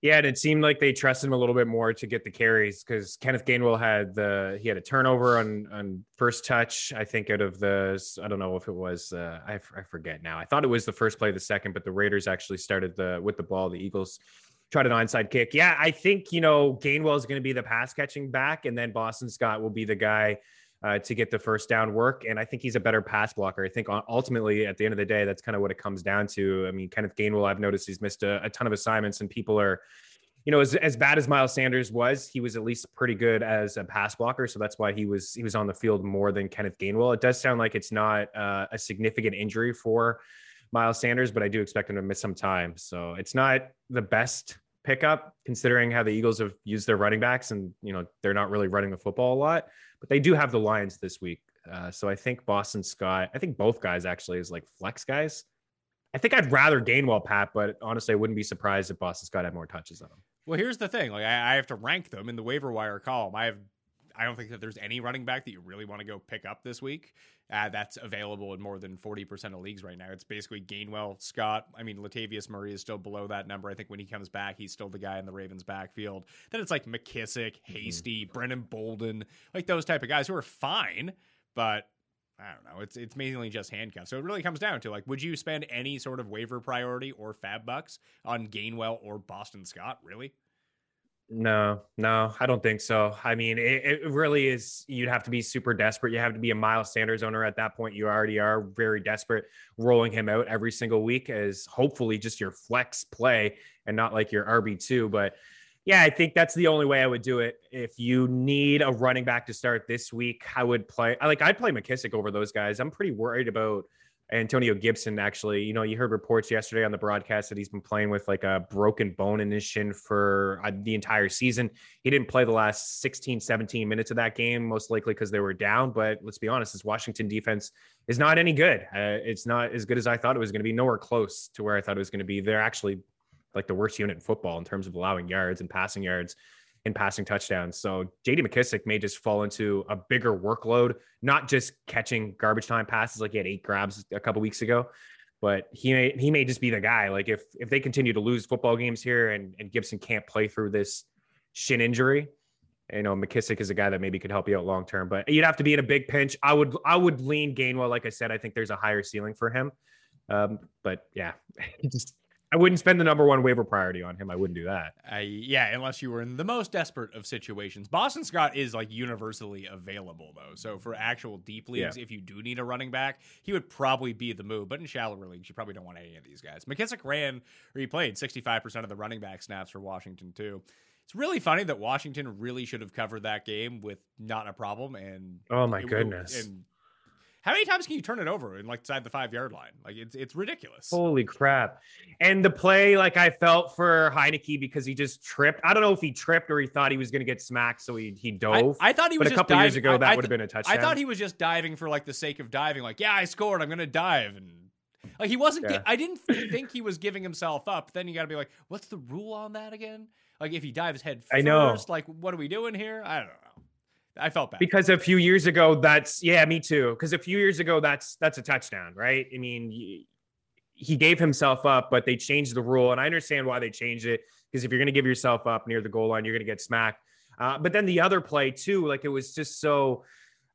Yeah, and it seemed like they trusted him a little bit more to get the carries because Kenneth Gainwell had the he had a turnover on on first touch. I think out of the I don't know if it was uh, I, I forget now. I thought it was the first play, the second, but the Raiders actually started the with the ball. The Eagles tried an onside kick. Yeah, I think you know Gainwell is going to be the pass catching back, and then Boston Scott will be the guy uh, to get the first down work. And I think he's a better pass blocker. I think ultimately, at the end of the day, that's kind of what it comes down to. I mean, Kenneth Gainwell, I've noticed he's missed a, a ton of assignments, and people are, you know, as, as bad as Miles Sanders was, he was at least pretty good as a pass blocker. So that's why he was he was on the field more than Kenneth Gainwell. It does sound like it's not uh, a significant injury for Miles Sanders, but I do expect him to miss some time. So it's not the best pickup considering how the Eagles have used their running backs and you know they're not really running the football a lot but they do have the Lions this week. Uh, so I think Boston Scott, I think both guys actually is like flex guys. I think I'd rather Gainwell, Pat, but honestly, I wouldn't be surprised if Boston Scott had more touches on him.
Well, here's the thing: like I, I have to rank them in the waiver wire column. I have I don't think that there's any running back that you really want to go pick up this week. Uh, that's available in more than 40% of leagues right now. It's basically Gainwell, Scott. I mean, Latavius Murray is still below that number. I think when he comes back, he's still the guy in the Ravens backfield. Then it's like McKissic, mm-hmm. Hasty, mm-hmm. Brandon Bolden, like those type of guys who are fine, but I don't know. It's it's mainly just handcuffs. So it really comes down to like, would you spend any sort of waiver priority or FAAB bucks on Gainwell or Boston Scott? Really?
No, no, I don't think so. I mean, it, it, really is. You'd have to be super desperate. You have to be a Miles Sanders owner at that point. You already are very desperate, rolling him out every single week as hopefully just your flex play and not like your RB2. But yeah, I think that's the only way I would do it. If you need a running back to start this week, I would play. I like I'd play McKissic over those guys. I'm pretty worried about Antonio Gibson actually, you know, you heard reports yesterday on the broadcast that he's been playing with like a broken bone in his shin for uh, the entire season. He didn't play the last 16, 17 minutes of that game, most likely because they were down. But let's be honest, this Washington defense is not any good. Uh, it's not as good as I thought it was going to be, nowhere close to where I thought it was going to be. They're actually like the worst unit in football in terms of allowing yards and passing yards in passing touchdowns. So JD McKissic may just fall into a bigger workload, not just catching garbage time passes like he had eight grabs a couple weeks ago, but he may he may just be the guy. Like if if they continue to lose football games here and, and Gibson can't play through this shin injury, you know, McKissic is a guy that maybe could help you out long term. But you'd have to be in a big pinch. I would I would lean Gainwell. Like I said, I think there's a higher ceiling for him. Um, but yeah, just I wouldn't spend the number one waiver priority on him. I wouldn't do that.
Uh, yeah, unless you were in the most desperate of situations. Boston Scott is like universally available though. So for actual deep leagues, yeah. if you do need a running back, he would probably be the move. But in shallow leagues, you probably don't want any of these guys. McKissic ran or he played 65% of the running back snaps for Washington too. It's really funny that Washington really should have covered that game with not a problem. And
oh my it, goodness,
and how many times can you turn it over in like inside the five yard line? Like it's it's ridiculous.
Holy crap! And the play, like I felt for Heinicke because he just tripped. I don't know if he tripped or he thought he was going to get smacked, so he he dove.
I, I thought he was.
But a couple
diving.
years ago, that would have been a touchdown.
I thought he was just diving for like the sake of diving. Like, yeah, I scored. I'm going to dive and. Like he wasn't. Yeah. I didn't think he was giving himself up. Then you got to be like, what's the rule on that again? Like if he dives head first, I know. Like what are we doing here? I don't know. I felt bad
because a few years ago, that's yeah, me too. Because a few years ago, that's that's a touchdown, right? I mean, he gave himself up, but they changed the rule, and I understand why they changed it. Because if you're going to give yourself up near the goal line, you're going to get smacked. Uh, but then the other play too, like it was just so.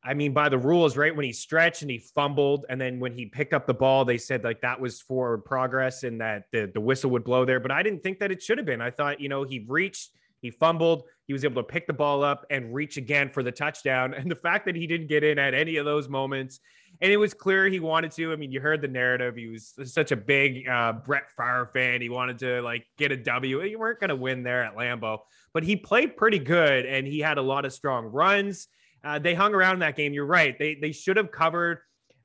I mean, by the rules, right? When he stretched and he fumbled, and then when he picked up the ball, they said like that was for progress and that the, the whistle would blow there. But I didn't think that it should have been. I thought, you know, he reached, he fumbled. He was able to pick the ball up and reach again for the touchdown. And the fact that he didn't get in at any of those moments, and it was clear he wanted to. I mean, you heard the narrative. He was such a big uh, Brett Favre fan. He wanted to like get a W. You weren't going to win there at Lambeau, but he played pretty good, and he had a lot of strong runs. Uh, they hung around that game. You're right. They they should have covered.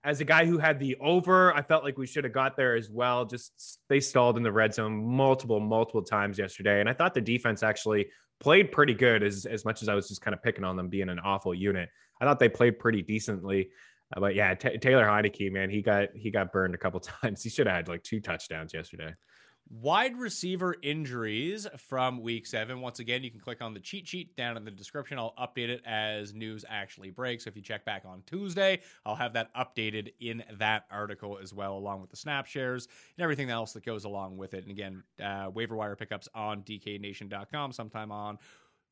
As a guy who had the over, I felt like we should have got there as well. Just they stalled in the red zone multiple, multiple times yesterday. And I thought the defense actually played pretty good as, as much as I was just kind of picking on them being an awful unit. I thought they played pretty decently. Uh, but yeah, T- Taylor Heinicke, man, he got he got burned a couple times. He should have had like two touchdowns yesterday.
Wide receiver injuries from week seven. Once again, you can click on the cheat sheet down in the description. I'll update it as news actually breaks. If you check back on Tuesday, I'll have that updated in that article as well, along with the snap shares and everything else that goes along with it. And again, uh, waiver wire pickups on dknation.com sometime on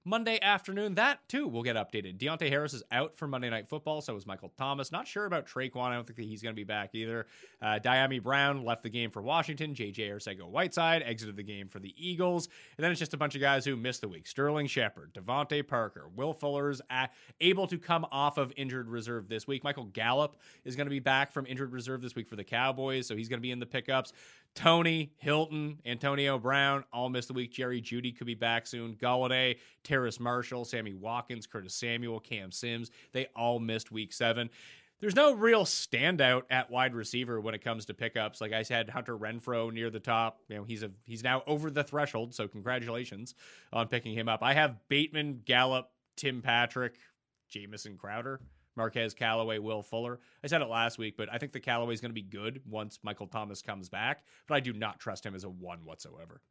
Monday afternoon, that too will get updated. Deonte Harris is out for Monday Night Football, so is Michael Thomas. Not sure about Tre'Quan. I don't think that he's going to be back either. Uh, Dyami Brown left the game for Washington. JJ Arcega Whiteside exited the game for the Eagles. And then it's just a bunch of guys who missed the week. Sterling Shepard, DeVante Parker, Will Fuller's at, able to come off of injured reserve this week. Michael Gallup is going to be back from injured reserve this week for the Cowboys, so he's going to be in the pickups. Toney, Hilton, Antonio Brown all missed the week. Jerry Jeudy could be back soon. Golladay, Terrace Marshall, Sammy Watkins, Curtis Samuel, Cam Sims, they all missed week seven. There's no real standout at wide receiver when it comes to pickups. Like I said, Hunter Renfrow near the top. You know, he's a he's now over the threshold, so congratulations on picking him up. I have Bateman, Gallup, Tim Patrick, Jamison Crowder. Marquez Callaway, Will Fuller. I said it last week, but I think the Callaway is going to be good once Michael Thomas comes back, but I do not trust him as a one whatsoever.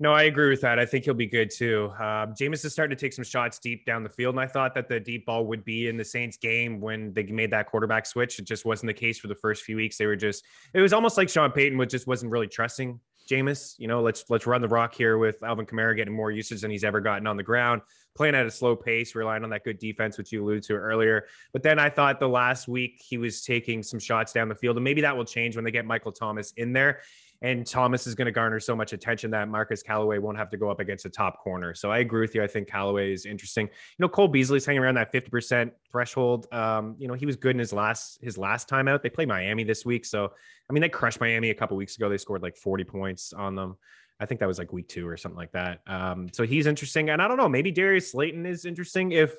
No, I agree with that. I think he'll be good too. Um, Jameis is starting to take some shots deep down the field, and I thought that the deep ball would be in the Saints game when they made that quarterback switch. It just wasn't the case for the first few weeks. They were just, it was almost like Sean Payton was just wasn't really trusting Jameis. You know, let's let's run the rock here with Alvin Kamara getting more usage than he's ever gotten on the ground, playing at a slow pace, relying on that good defense, which you alluded to earlier. But then I thought the last week he was taking some shots down the field, and maybe that will change when they get Michael Thomas in there. And Thomas is going to garner so much attention that Marquez Callaway won't have to go up against a top corner. So I agree with you. I think Callaway is interesting. You know, Cole Beasley's hanging around that 50% threshold. Um, you know, he was good in his last his last time out. They play Miami this week. So I mean, they crushed Miami a couple weeks ago. They scored like 40 points on them. I think that was like week two or something like that. Um, so he's interesting. And I don't know, maybe Darius Slayton is interesting if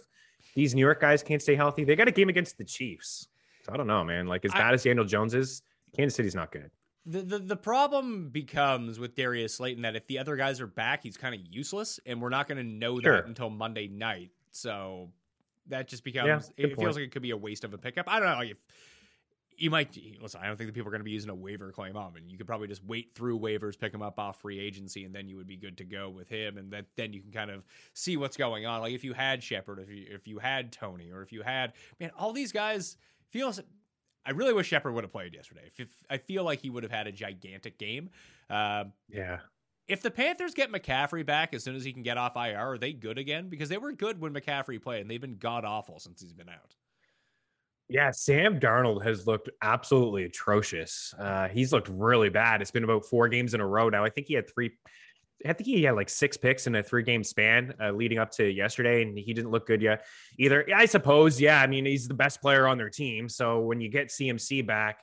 these New York guys can't stay healthy. They got a game against the Chiefs. So I don't know, man. Like as bad I, as Daniel Jones is, Kansas City's not good.
The, the the problem becomes with Darius Slayton that if the other guys are back, he's kind of useless, and we're not going to know sure. that until Monday night. So that just becomes yeah, it point. feels like it could be a waste of a pickup. I don't know if you might listen. I don't think the people are going to be using a waiver claim on him, and you could probably just wait through waivers, pick him up off free agency, and then you would be good to go with him, and that then you can kind of see what's going on. Like if you had Shepard, if you if you had Tony, or if you had man, all these guys feels I really wish Shepard would have played yesterday. If, if, I feel like he would have had a gigantic game. Uh,
yeah.
If the Panthers get McCaffrey back as soon as he can get off IR, are they good again? Because they were good when McCaffrey played, and they've been god awful since he's been out.
Yeah, Sam Darnold has looked absolutely atrocious. Uh, he's looked really bad. It's been about four games in a row now. I think he had three I think he had like six picks in a three game span uh, leading up to yesterday, and he didn't look good yet either. I suppose, yeah. I mean, he's the best player on their team. So when you get CMC back,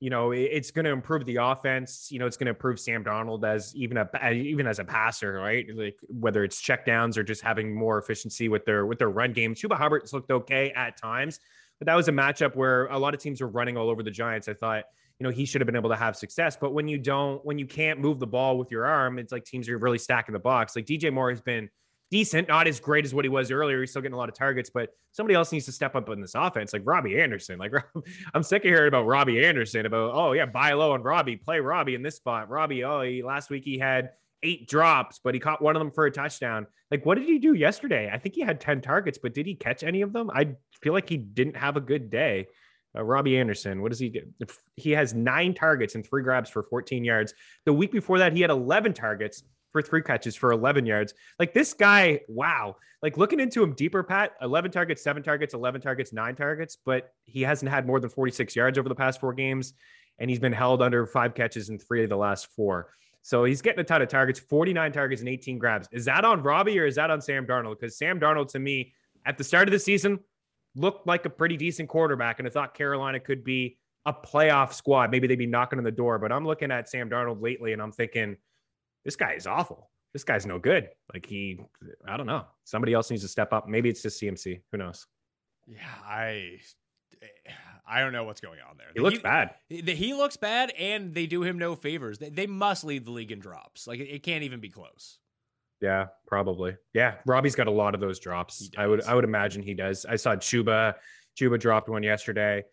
you know, it's going to improve the offense. You know, it's going to improve Sam Darnold as even a even as a passer, right? Like whether it's checkdowns or just having more efficiency with their with their run game. Chuba Hubbard's looked okay at times, but that was a matchup where a lot of teams were running all over the Giants. I thought you know, he should have been able to have success. But when you don't, when you can't move the ball with your arm, it's like teams are really stacking the box. Like DJ Moore has been decent, not as great as what he was earlier. He's still getting a lot of targets, but somebody else needs to step up in this offense, like Robbie Anderson. Like I'm sick of hearing about Robbie Anderson about, oh yeah, buy low on Robbie, play Robbie in this spot. Robbie, oh, he, last week he had eight drops, but he caught one of them for a touchdown. Like, what did he do yesterday? I think he had 10 targets, but did he catch any of them? I feel like he didn't have a good day. Uh, Robbie Anderson, what does he get? He has nine targets and three grabs for 14 yards. The week before that, he had 11 targets for three catches for 11 yards. Like this guy, wow. Like looking into him deeper, Pat, 11 targets, seven targets, 11 targets, nine targets, but he hasn't had more than 46 yards over the past four games. And he's been held under five catches in three of the last four. So he's getting a ton of targets, 49 targets and 18 grabs. Is that on Robbie or is that on Sam Darnold? Because Sam Darnold, to me, at the start of the season, looked like a pretty decent quarterback, and I thought Carolina could be a playoff squad. Maybe they'd be knocking on the door. But I'm looking at Sam Darnold lately, and I'm thinking, this guy is awful. This guy's no good. Like he, I don't know. Somebody else needs to step up. Maybe it's just CMC. Who knows?
Yeah, I eh, I don't know what's going on there.
He looks bad.
He, he looks bad, and they do him no favors. They, they must lead the league in drops. Like it, it can't even be close.
Yeah, probably. Yeah, Robbie's got a lot of those drops. I would I would imagine he does. I saw Chuba. Chuba dropped one yesterday.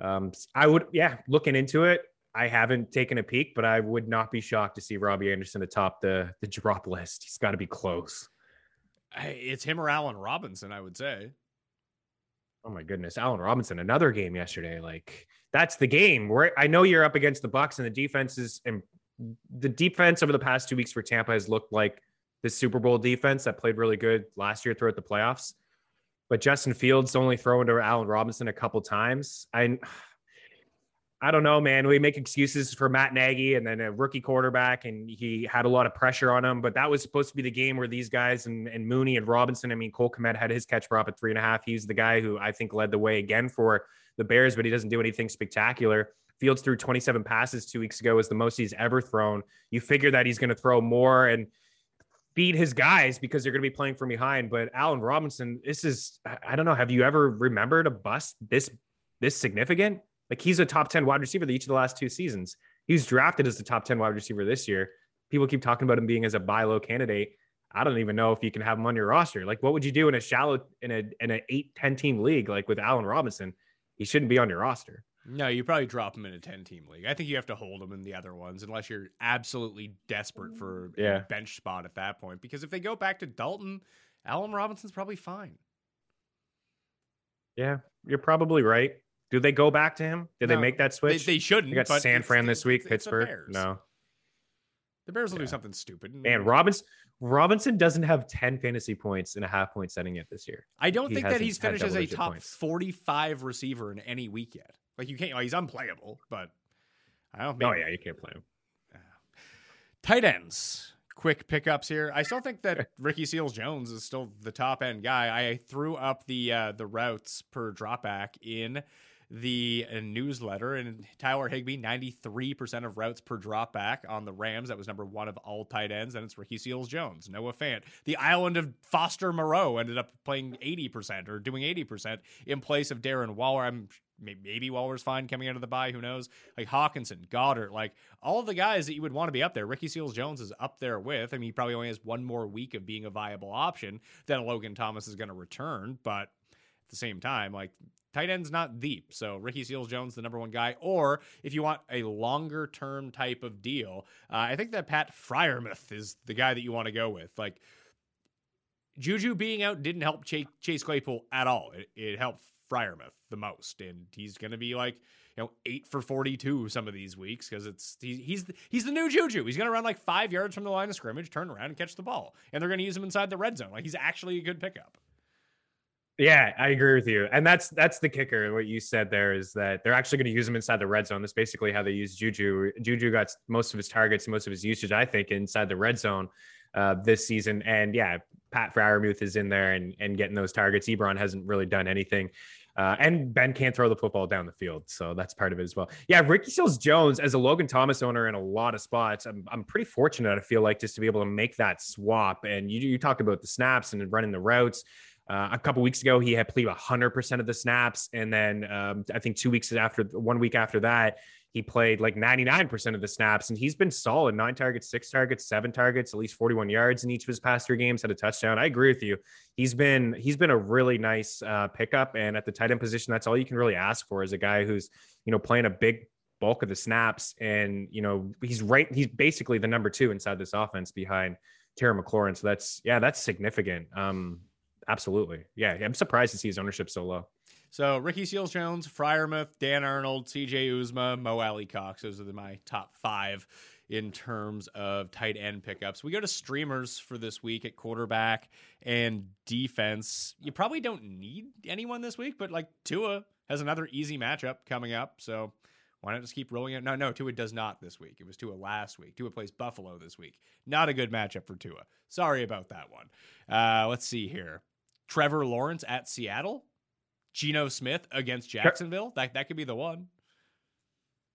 Um, I would yeah, looking into it. I haven't taken a peek, but I would not be shocked to see Robbie Anderson atop the the drop list. He's got to be close.
It's him or Allen Robinson, I would say.
Oh my goodness, Allen Robinson, another game yesterday. Like that's the game where I know you're up against the Bucs and the defenses and the defense over the past two weeks for Tampa has looked like the Super Bowl defense that played really good last year throughout the playoffs. But Justin Fields only throwing to Allen Robinson a couple times. I I don't know, man. We make excuses for Matt Nagy and then a rookie quarterback, and he had a lot of pressure on him. But that was supposed to be the game where these guys and, and Mooney and Robinson. I mean, Cole Kmet had his catch prop at three and a half. He's the guy who I think led the way again for the Bears, but he doesn't do anything spectacular. Fields threw 27 passes two weeks ago, is the most he's ever thrown. You figure that he's going to throw more and beat his guys because they're going to be playing from behind. But Allen Robinson, this is I don't know. Have you ever remembered a bust this this significant? Like he's a top 10 wide receiver each of the last two seasons. He was drafted as the top 10 wide receiver this year. People keep talking about him being as a buy low candidate. I don't even know if you can have him on your roster. Like, what would you do in a shallow in a in an eight, 10 team league like with Allen Robinson? He shouldn't be on your roster.
No, you probably drop him in a 10 team league. I think you have to hold him in the other ones unless you're absolutely desperate for
yeah.
a bench spot at that point. Because if they go back to Dalton, Allen Robinson's probably fine.
Yeah, you're probably right. Do they go back to him? Did no, they make that switch?
They, they shouldn't.
They got San Fran this week, it's, Pittsburgh.
It's
no.
The Bears will yeah. do something stupid.
And Robinson Robinson doesn't have 10 fantasy points in a half point setting yet this year.
I don't he think that he's finished as a top points. 45 receiver in any week yet. Like you can't, he's unplayable, but I don't.
Maybe, oh yeah, you can't play him.
Uh, tight ends, quick pickups here. I still think that Ricky Seals Jones is still the top end guy. I threw up the uh, the routes per dropback in the uh, newsletter. And Tyler Higbee, 93% of routes per drop back on the Rams. That was number one of all tight ends. And it's Ricky Seals Jones, Noah Fant. The island of Foster Moreau ended up playing 80% or doing 80% in place of Darren Waller. I'm maybe Waller's fine coming out of the bye. Who knows? Like Hockenson, Goedert, like all the guys that you would want to be up there. Ricky Seals Jones is up there with. I mean, he probably only has one more week of being a viable option. Then Logan Thomas is going to return, but at the same time, like tight end's not deep. So Ricky Seals Jones, the number one guy. Or if you want a longer term type of deal, uh, I think that Pat Freiermuth is the guy that you want to go with. Like Juju being out didn't help Chase, Claypool at all. It, it helped Freiermuth the most, and he's going to be like you know eight for forty two some of these weeks because it's he's he's the, he's the new Juju. He's going to run like five yards from the line of scrimmage, turn around and catch the ball, and they're going to use him inside the red zone. Like he's actually a good pickup.
Yeah, I agree with you. And that's that's the kicker. What you said there is that they're actually going to use him inside the red zone. That's basically how they use Juju. Juju got most of his targets, most of his usage, I think, inside the red zone uh, this season. And yeah, Pat Freiermuth is in there and and getting those targets. Ebron hasn't really done anything. Uh, and Ben can't throw the football down the field, so that's part of it as well. Yeah, Ricky Seals Jones as a Logan Thomas owner in a lot of spots. I'm, I'm pretty fortunate. I feel like just to be able to make that swap. And you you talked about the snaps and running the routes. Uh, a couple weeks ago, he had played 100% of the snaps. And then um, I think two weeks after, one week after that, he played like 99% of the snaps. And he's been solid nine targets, six targets, seven targets, at least 41 yards in each of his past three games, had a touchdown. I agree with you. He's been, he's been a really nice uh, pickup. And at the tight end position, that's all you can really ask for is a guy who's, you know, playing a big bulk of the snaps. And, you know, he's right. He's basically the number two inside this offense behind Terry McLaurin. So that's, yeah, that's significant. Um, Absolutely. Yeah. I'm surprised to see his ownership so low.
So Ricky Seals Jones, Freiermuth, Dan Arnold, CJ Uzomah, Mo Alie-Cox. Those are my top five in terms of tight end pickups. We go to streamers for this week at quarterback and defense. You probably don't need anyone this week, but like Tua has another easy matchup coming up. So why not just keep rolling it? No, no, Tua does not this week. It was Tua last week. Tua plays Buffalo this week. Not a good matchup for Tua. Sorry about that one. Uh, let's see here. Trevor Lawrence at Seattle, Geno Smith against Jacksonville. That that could be the one.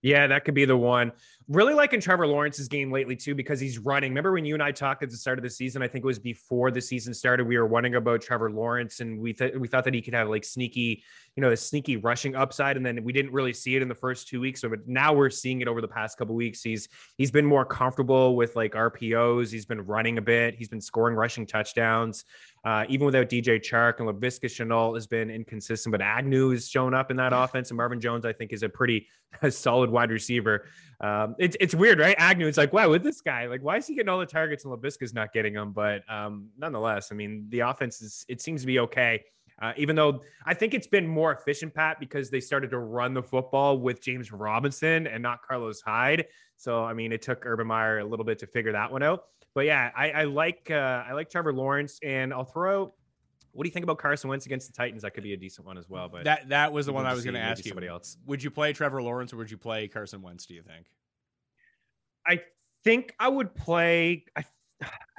Yeah, that could be the one. Really liking Trevor Lawrence's game lately too because he's running. Remember when you and I talked at the start of the season? I think it was before the season started. We were wondering about Trevor Lawrence, and we th- we thought that he could have like sneaky, you know, a sneaky rushing upside, and then we didn't really see it in the first two weeks. So, but now we're seeing it over the past couple weeks. He's he's been more comfortable with like RPOs. He's been running a bit. He's been scoring rushing touchdowns. Uh, even without DJ Chark and Laviska Shenault has been inconsistent, but Agnew has shown up in that offense, and Marvin Jones I think is a pretty solid wide receiver. Um, it's it's weird, right? Agnew, it's like, wow, with this guy, like, why is he getting all the targets and Laviska's not getting them? But um, nonetheless, I mean, the offense is it seems to be okay. Uh, even though I think it's been more efficient, Pat, because they started to run the football with James Robinson and not Carlos Hyde. So I mean, it took Urban Meyer a little bit to figure that one out. But yeah, I, I like uh, I like Trevor Lawrence, and I'll throw. What do you think about Carson Wentz against the Titans? That could be a decent one as well. But
that that was the one I was going to ask you.
somebody else.
Would you play Trevor Lawrence or would you play Carson Wentz? Do you think?
I think I would play. I,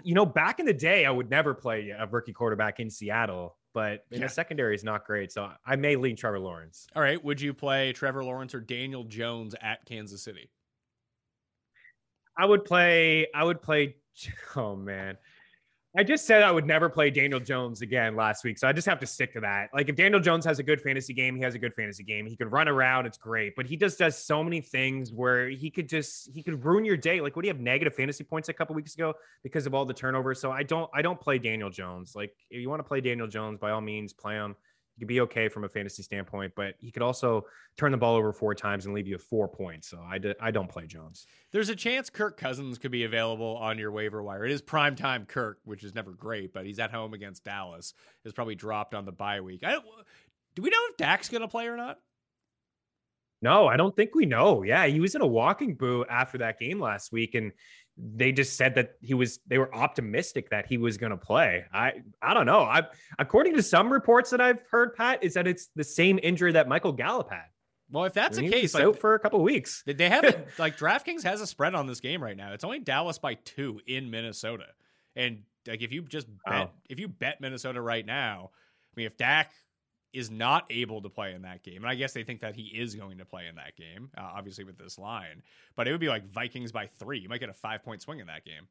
you know, back in the day, I would never play a rookie quarterback in Seattle, but in
Yeah.
the secondary is not great. So I may lean Trevor Lawrence.
All right. Would you play Trevor Lawrence or Daniel Jones at Kansas City?
I would play. I would play. Oh man, I just said I would never play Daniel Jones again last week, so I just have to stick to that. Like if Daniel Jones has a good fantasy game, he has a good fantasy game. He could run around, it's great, but he just does so many things where he could just he could ruin your day. Like what do you have negative fantasy points a couple weeks ago because of all the turnovers? So I don't I don't play Daniel Jones. Like if you want to play Daniel Jones, by all means, play him. He could be okay from a fantasy standpoint, but he could also turn the ball over four times and leave you with four points. So I, d- I don't play Jones.
There's a chance Kirk Cousins could be available on your waiver wire. It is primetime Kirk, which is never great, but he's at home against Dallas. Is probably dropped on the bye week. I don't, do we know if Dak's going to play or not?
No, I don't think we know. Yeah, he was in a walking boot after that game last week, and they just said that he was. They were optimistic that he was going to play. I I don't know. I according to some reports that I've heard, Pat, is that it's the same injury that Michael Gallup had.
Well, if that's the case, like,
out for a couple weeks.
They- haven't like DraftKings has a spread on this game right now. It's only Dallas by two in Minnesota, and like if you just bet
Wow.
if you bet Minnesota right now, I mean if Dak is not able to play in that game, and I guess they think that he is going to play in that game, uh, obviously with this line, but it would be like Vikings by three. You might get a five point swing in that game.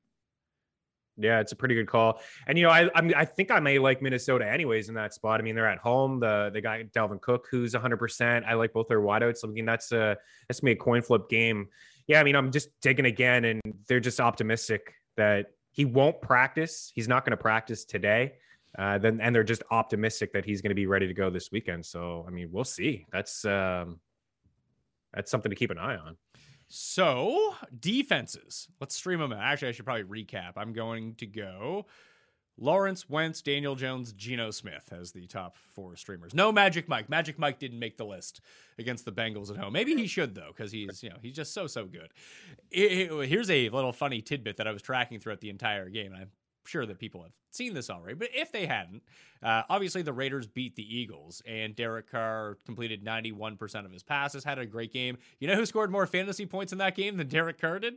Yeah, it's a pretty good call. And you know, I I'm, I think I may like Minnesota anyways in that spot. I mean, they're at home. The the guy Dalvin Cook, who's 100. percent I like both their wideouts. I mean, that's a that's gonna be a coin flip game. Yeah, I mean, I'm just digging again, and they're just optimistic that he won't practice. He's not going to practice today. Uh, then and they're just optimistic that he's going to be ready to go this weekend. So I mean, we'll see. That's um, that's something to keep an eye on.
So defenses, let's stream them. Actually, I should probably recap. I'm going to go Lawrence, Wentz, Daniel Jones, Geno Smith as the top four streamers. No Magic Mike. Magic Mike didn't make the list against the Bengals at home. Maybe he should though, because he's you know he's just so so good. It- it- here's a little funny tidbit that I was tracking throughout the entire game, I'm sure that people have seen this already. But if they hadn't, uh, obviously the Raiders beat the Eagles, and Derek Carr completed 91% of his passes, had a great game. You know who scored more fantasy points in that game than Derek Carr did?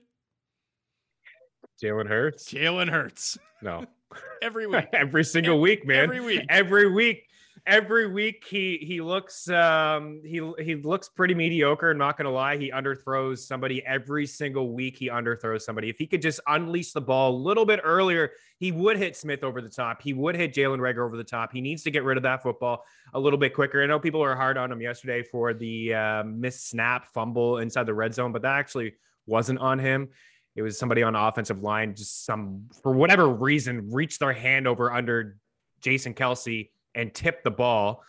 Jalen Hurts.
Jalen Hurts.
No,
Every week.
every single week, man.
Every week.
Every week. Every week he he looks um he he looks pretty mediocre. I'm not gonna lie. He underthrows somebody every single week. He underthrows somebody. If he could just unleash the ball a little bit earlier, he would hit Smith over the top. He would hit Jalen Reagor over the top. He needs to get rid of that football a little bit quicker. I know people are hard on him yesterday for the uh, missed snap fumble inside the red zone, but that actually wasn't on him. It was somebody on offensive line, just some for whatever reason, reached their hand over under Jason Kelce and tipped the ball.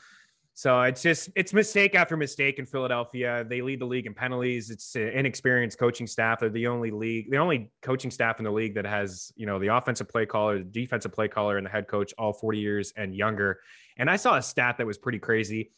So it's just it's mistake after mistake in Philadelphia. They lead the league in penalties. It's an inexperienced coaching staff. They're the only league, the only coaching staff in the league that has you know the offensive play caller, the defensive play caller, and the head coach all 40 years and younger. And I saw a stat that was pretty crazy.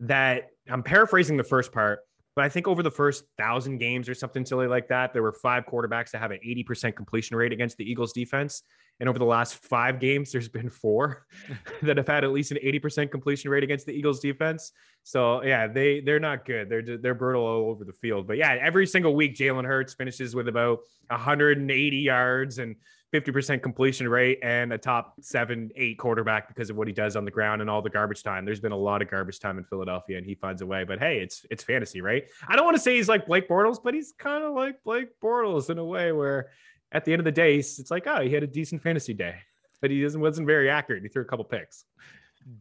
That I'm paraphrasing the first part, but I think over the first thousand games or something silly like that, there were five quarterbacks that have an 80% completion rate against the Eagles defense. And over the last five games, there's been four that have had at least an 80% completion rate against the Eagles defense. So yeah, they they're not good. They're they're brutal all over the field. But yeah, every single week Jalen Hurts finishes with about 180 yards and 50% completion rate and a top seven, eight quarterback because of what he does on the ground and all the garbage time. There's been a lot of garbage time in Philadelphia and he finds a way. But hey, it's it's fantasy, right? I don't want to say he's like Blake Bortles, but he's kind of like Blake Bortles in a way where at the end of the day, it's like, oh, he had a decent fantasy day, but he wasn't very accurate. He threw a couple picks.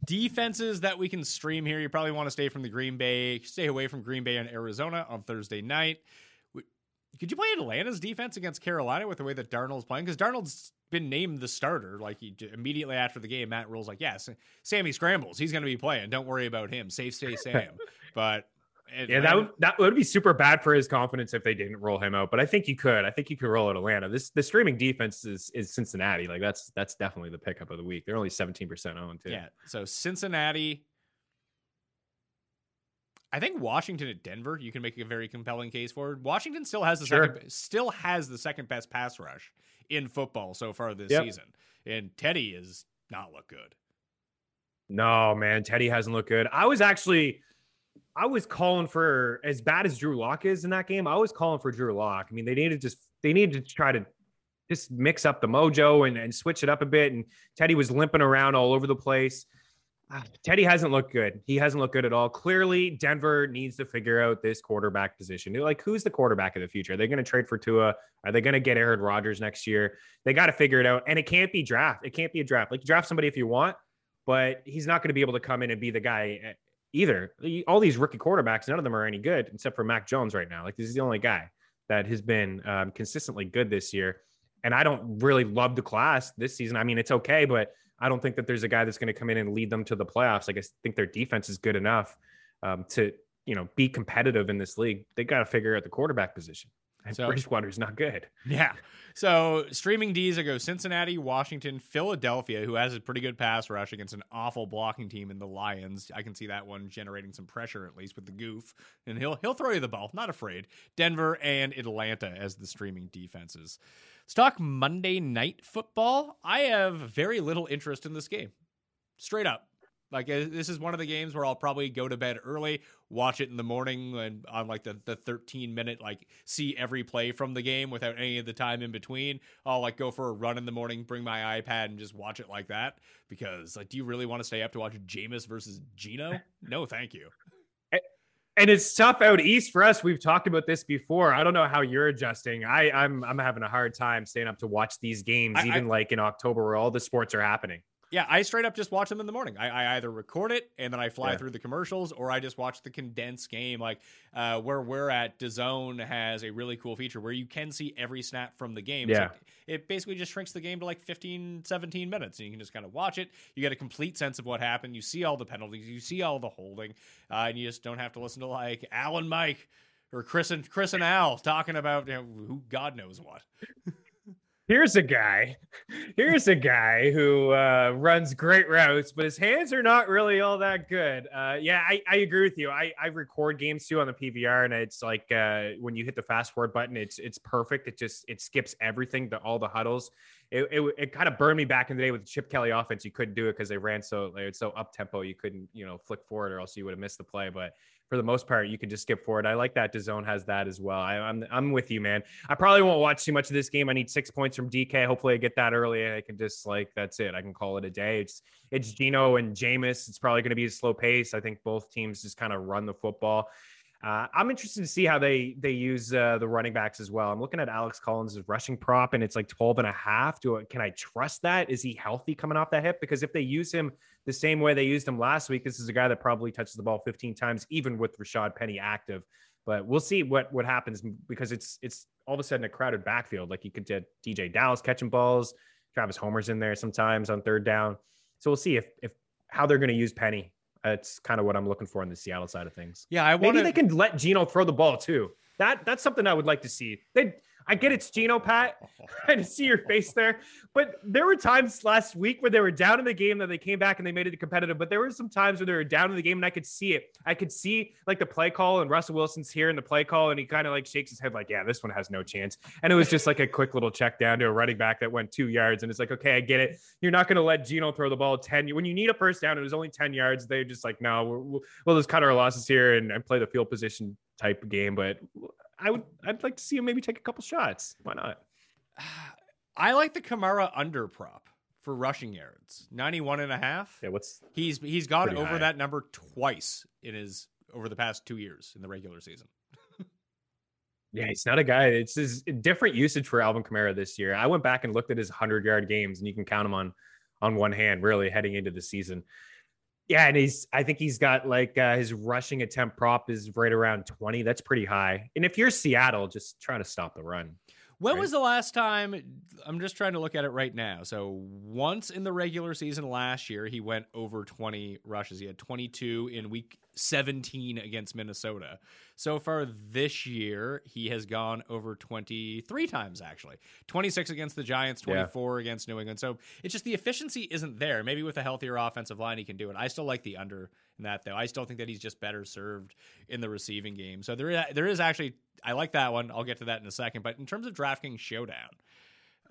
Defenses that we can stream here. You probably want to stay from the Green Bay, stay away from Green Bay and Arizona on Thursday night. Could you play Atlanta's defense against Carolina with the way that Darnold's playing? Because Darnold's been named the starter. Like he immediately after the game, Matt Rhule's like, "Yes, Sammy scrambles. He's going to be playing. Don't worry about him. Safe stay Sam." but
Atlanta, yeah, that would that would be super bad for his confidence if they didn't roll him out. But I think you could. I think you could roll out Atlanta. This the streaming defense is is Cincinnati. Like that's that's definitely the pickup of the week. They're only seventeen percent owned too.
Yeah. So Cincinnati I think Washington at Denver, you can make a very compelling case for. Washington still has the sure. second still has the second best pass rush in football so far this yep. season. And Teddy is not look good.
No, man, Teddy hasn't looked good. I was actually I was calling for as bad as Drew Lock is in that game. I was calling for Drew Lock. I mean, they needed just they needed to try to just mix up the mojo and, and switch it up a bit. And Teddy was limping around all over the place. Teddy hasn't looked good. He hasn't looked good at all. Clearly, Denver needs to figure out this quarterback position. Like, who's the quarterback of the future? Are they going to trade for Tua? Are they going to get Aaron Rodgers next year? They got to figure it out. And it can't be draft. It can't be a draft. Like, draft somebody if you want, but he's not going to be able to come in and be the guy eh, either. All these rookie quarterbacks, none of them are any good except for Mac Jones right now. Like, this is the only guy that has been um, consistently good this year. And I don't really love the class this season. I mean, it's okay, but I don't think that there's a guy that's going to come in and lead them to the playoffs. Like I think their defense is good enough um, to you know be competitive in this league. They got to figure out the quarterback position. And so, Bridgewater's not good.
Yeah. So streaming D's, I go Cincinnati, Washington, Philadelphia, who has a pretty good pass rush against an awful blocking team in the Lions. I can see that one generating some pressure at least with the goof, and he'll he'll throw you the ball, not afraid. Denver and Atlanta as the streaming defenses. Let's talk Monday night football. I have very little interest in this game. Straight up. Like uh, this is one of the games where I'll probably go to bed early, watch it in the morning, and on like the, the 13 minute, like see every play from the game without any of the time in between. I'll like go for a run in the morning, bring my iPad, and just watch it like that. Because like, do you really want to stay up to watch Jameis versus Geno? No, thank you.
And it's tough out east for us. We've talked about this before. I don't know how you're adjusting. I, I'm I'm having a hard time staying up to watch these games, I, even I, like in October where all the sports are happening.
Yeah, I straight up just watch them in the morning. I, I either record it and then I fly yeah. through the commercials, or I just watch the condensed game. Like uh, where we're at, DAZN has a really cool feature where you can see every snap from the game.
Yeah. So
it basically just shrinks the game to like 15, 17 minutes, and you can just kind of watch it. You get a complete sense of what happened. You see all the penalties, you see all the holding, uh, and you just don't have to listen to like Al and Mike or Chris and Chris and Al talking about you know, who God knows what.
here's a guy here's a guy who uh, runs great routes but his hands are not really all that good. Uh, yeah I, I, agree with you. I, I record games too on the pvr and it's like uh, when you hit the fast forward button it's it's perfect. It just it skips everything to all the huddles. It, it, it kind of burned me back in the day with the chip kelly offense. You couldn't do it because they ran so it's so up tempo you couldn't you know flick forward or else you would have missed the play but for the most part, you can just skip forward. I like that DAZN has that as well. I, am I'm, I'm with you, man. I probably won't watch too much of this game. I need six points from DK. Hopefully, I get that early. I can just like that's it. I can call it a day. It's it's Geno and Jameis. It's probably going to be a slow pace. I think both teams just kind of run the football. Uh, I'm interested to see how they they use uh, the running backs as well. I'm looking at Alex Collins' rushing prop, and it's like 12 and a half. Do I, can I trust that? Is he healthy coming off that hip? Because if they use him the same way they used him last week, this is a guy that probably touches the ball 15 times, even with Rashaad Penny active. But we'll see what what happens because it's it's all of a sudden a crowded backfield. Like you could get DJ Dallas catching balls, Travis Homer's in there sometimes on third down. So we'll see if if how they're going to use Penny it's kind of what I'm looking for on the Seattle side of things.
Yeah, I
wanna... maybe they can let Geno throw the ball too. That that's something I would like to see. They I get it's Geno, Pat. I see your face there. But there were times last week where they were down in the game that they came back and they made it competitive. But there were some times where they were down in the game and I could see it. I could see like the play call and Russell Wilson's here in the play call and he kind of like shakes his head like, yeah, this one has no chance. And it was just like a quick little check down to a running back that went two yards. And it's like, okay, I get it. You're not going to let Geno throw the ball 10. When you need a first down, it was only 10 yards. They're just like, no, we'll, we'll just cut our losses here and, and play the field position type game. But I would I'd like to see him maybe take a couple shots. Why not?
I like the Kamara under prop for rushing yards, 91 and a half.
Yeah, what's
He's he's gone over
high.
that number twice in his over the past 2 years in the regular season.
Yeah, he's not a guy. It's his different usage for Alvin Kamara this year. I went back and looked at his hundred yard games, and you can count them on on one hand, really heading into the season. Yeah, and he's. I think he's got like uh, his rushing attempt prop is right around twenty. That's pretty high. And if you're Seattle, just try to stop the run.
When
Right.
was the last time? I'm just trying to look at it right now. So once in the regular season last year, he went over 20 rushes. He had 22 in week 17 against Minnesota. So far this year, he has gone over 23 times actually. 26 against the Giants,
Yeah.
24 against New England. So it's just the efficiency isn't there. Maybe with a healthier offensive line, he can do it. I still like the under in that though. I still think that he's just better served in the receiving game. So there is, there is actually I like that one. I'll get to that in a second. But in terms of DraftKings Showdown,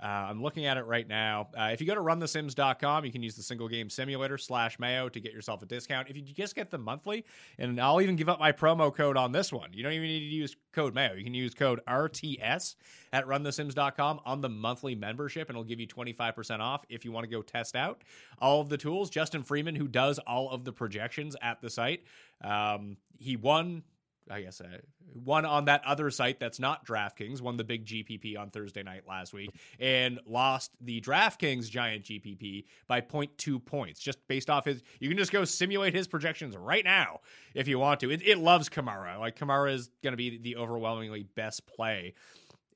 uh, I'm looking at it right now. Uh, if you go to runthesims.com, you can use the single game simulator slash mayo to get yourself a discount. If you just get the monthly, and I'll even give up my promo code on this one. You don't even need to use code mayo. You can use code RTS at runthesims.com on the monthly membership, and it'll give you 25% off if you want to go test out all of the tools. Justin Freeman, who does all of the projections at the site, um, he won I guess uh, one on that other site that's not DraftKings, won the big GPP on Thursday night last week, and lost the DraftKings giant GPP by 0.2 points, just based off his. You can just go simulate his projections right now if you want to. It, it loves Kamara. Like Kamara is going to be the overwhelmingly best play.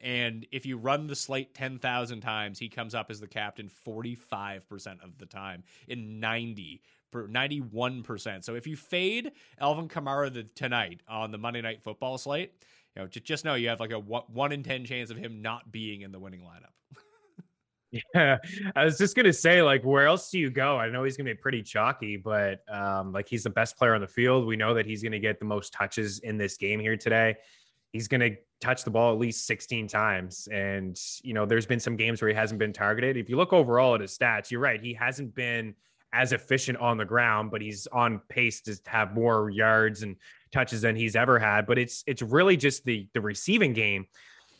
And if you run the slate 10,000 times, he comes up as the captain 45% of the time in 90 per 91%. So if you fade Alvin Kamara the, tonight on the Monday night football slate, you know, just, just know you have like a one, 1 in 10 chance of him not being in the winning lineup.
Yeah, I was just gonna say, like, where else do you go? I know he's gonna be pretty chalky, but um, like he's the best player on the field. We know that he's gonna get the most touches in this game here today. He's gonna touch the ball at least 16 times, and you know, there's been some games where he hasn't been targeted. If you look overall at his stats, you're right, he hasn't been as efficient on the ground, but he's on pace to have more yards and touches than he's ever had. But it's it's really just the the receiving game.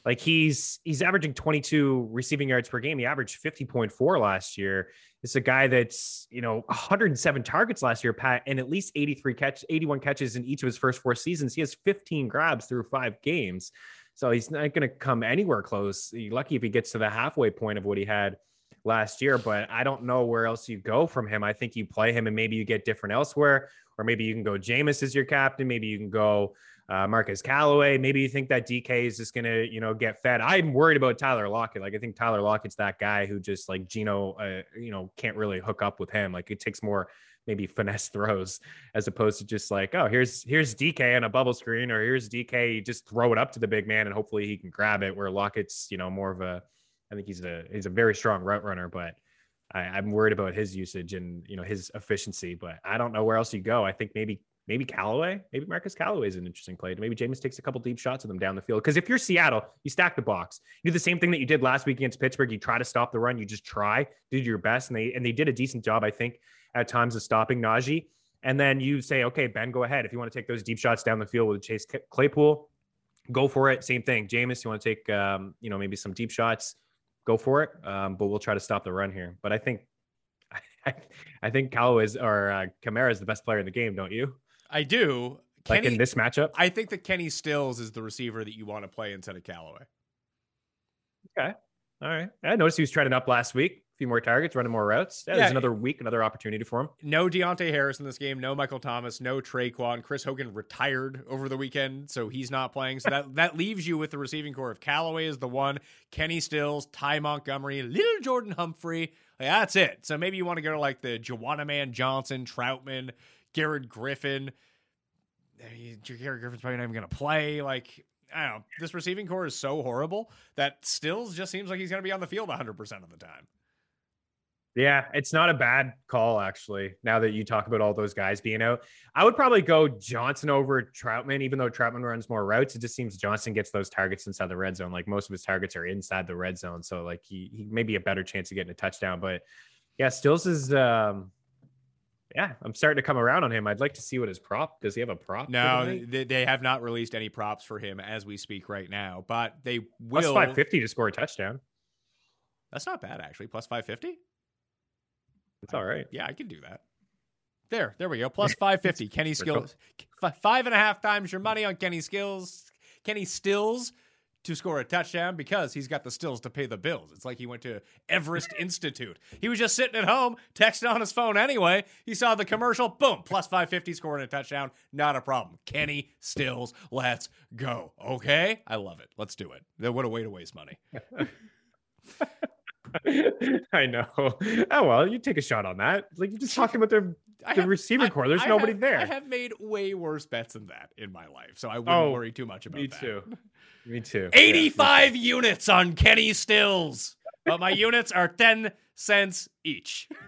Like he's he's averaging 22 receiving yards per game. He averaged 50.4 last year. It's a guy that's, you know, 107 targets last year, Pat, and at least 83 catch, 81 catches in each of his first four seasons. He has 15 grabs through five games. So he's not going to come anywhere close. You're lucky if he gets to the halfway point of what he had last year, but I don't know where else you go from him. I think you play him and maybe you get different elsewhere, or maybe you can go Jameis as your captain. Maybe you can go uh, Marquez Callaway. Maybe you think that DK is just going to, you know, get fed. I'm worried about Tyler Lockett. Like, I think Tyler Lockett's that guy who just like Gino, uh, you know, can't really hook up with him. Like, it takes more maybe finesse throws as opposed to just like, oh, here's here's DK on a bubble screen, or here's DK, just throw it up to the big man and hopefully he can grab it. Where Lockett's, you know, more of a, I think he's a he's a very strong route runner, but I, I'm worried about his usage and you know his efficiency. But I don't know where else you go. I think maybe maybe Callaway, maybe Marquez Callaway is an interesting play. Maybe Jameis takes a couple deep shots of them down the field. Because if you're Seattle, you stack the box. You do the same thing that you did last week against Pittsburgh. You try to stop the run. You just try, do your best, and they and they did a decent job, I think, at times of stopping Najee. And then you say, okay, Ben, go ahead. If you want to take those deep shots down the field with Chase Claypool, go for it. Same thing. Jameis, you want to take, um, you know, maybe some deep shots, go for it. Um, but we'll try to stop the run here. But I think, I, I think Callaway's or uh, Kamara is the best player in the game, don't you?
I do.
Like
Kenny,
in this matchup.
I think that Kenny Stills is the receiver that you want to play instead of Callaway.
Okay. All right. I noticed he was trending up last week. A few more targets, running more routes. Yeah,
Yeah.
there's another week, another opportunity for him.
No Deonte Harris in this game. No Michael Thomas. No Tre'Quan. Chris Hogan retired over the weekend, so he's not playing. So that that leaves you with the receiving core of Callaway is the one, Kenny Stills, Ty Montgomery, little Jordan Humphrey. Like, that's it. So maybe you want to go to like the Joanna Man Johnson, Trautman, Garrett Griffin. Garrett Griffin's probably not even going to play. Like I don't know. This receiving core is so horrible that Stills just seems like he's going to be on the field 100 percent of the time.
Yeah, it's not a bad call actually. Now that you talk about all those guys being out, I would probably go Johnson over Trautman, even though Trautman runs more routes. It just seems Johnson gets those targets inside the red zone. Like most of his targets are inside the red zone, so like he he may be a better chance of getting a touchdown. But yeah, Stills is um yeah, I'm starting to come around on him. I'd like to see what his prop does. He have a prop?
No, they, they have not released any props for him as we speak right now, but they will.
five fifty to score a touchdown.
That's not bad actually. Plus 550.
It's all right.
Yeah, I can do that. There, there we go. Plus 550. Kenny Skills. Five and a half times your money on Kenny Skills. Kenny Stills to score a touchdown because he's got the stills to pay the bills. It's like he went to Everest Institute. He was just sitting at home, texting on his phone anyway. He saw the commercial, boom, plus 550, scoring a touchdown. Not a problem. Kenny Stills, let's go. Okay? I love it. Let's do it. What a way to waste money.
I know. Oh well, you take a shot on that. Like you're just talking about the
I
the
have-
receiver
I-
core. There's
I
nobody
have-
there.
I have made way worse bets than that in my life, so I wouldn't
Oh,
worry too much about
Me
that.
Me too. Me too.
85 units on Kenny Stills, but my units are 10 cents each.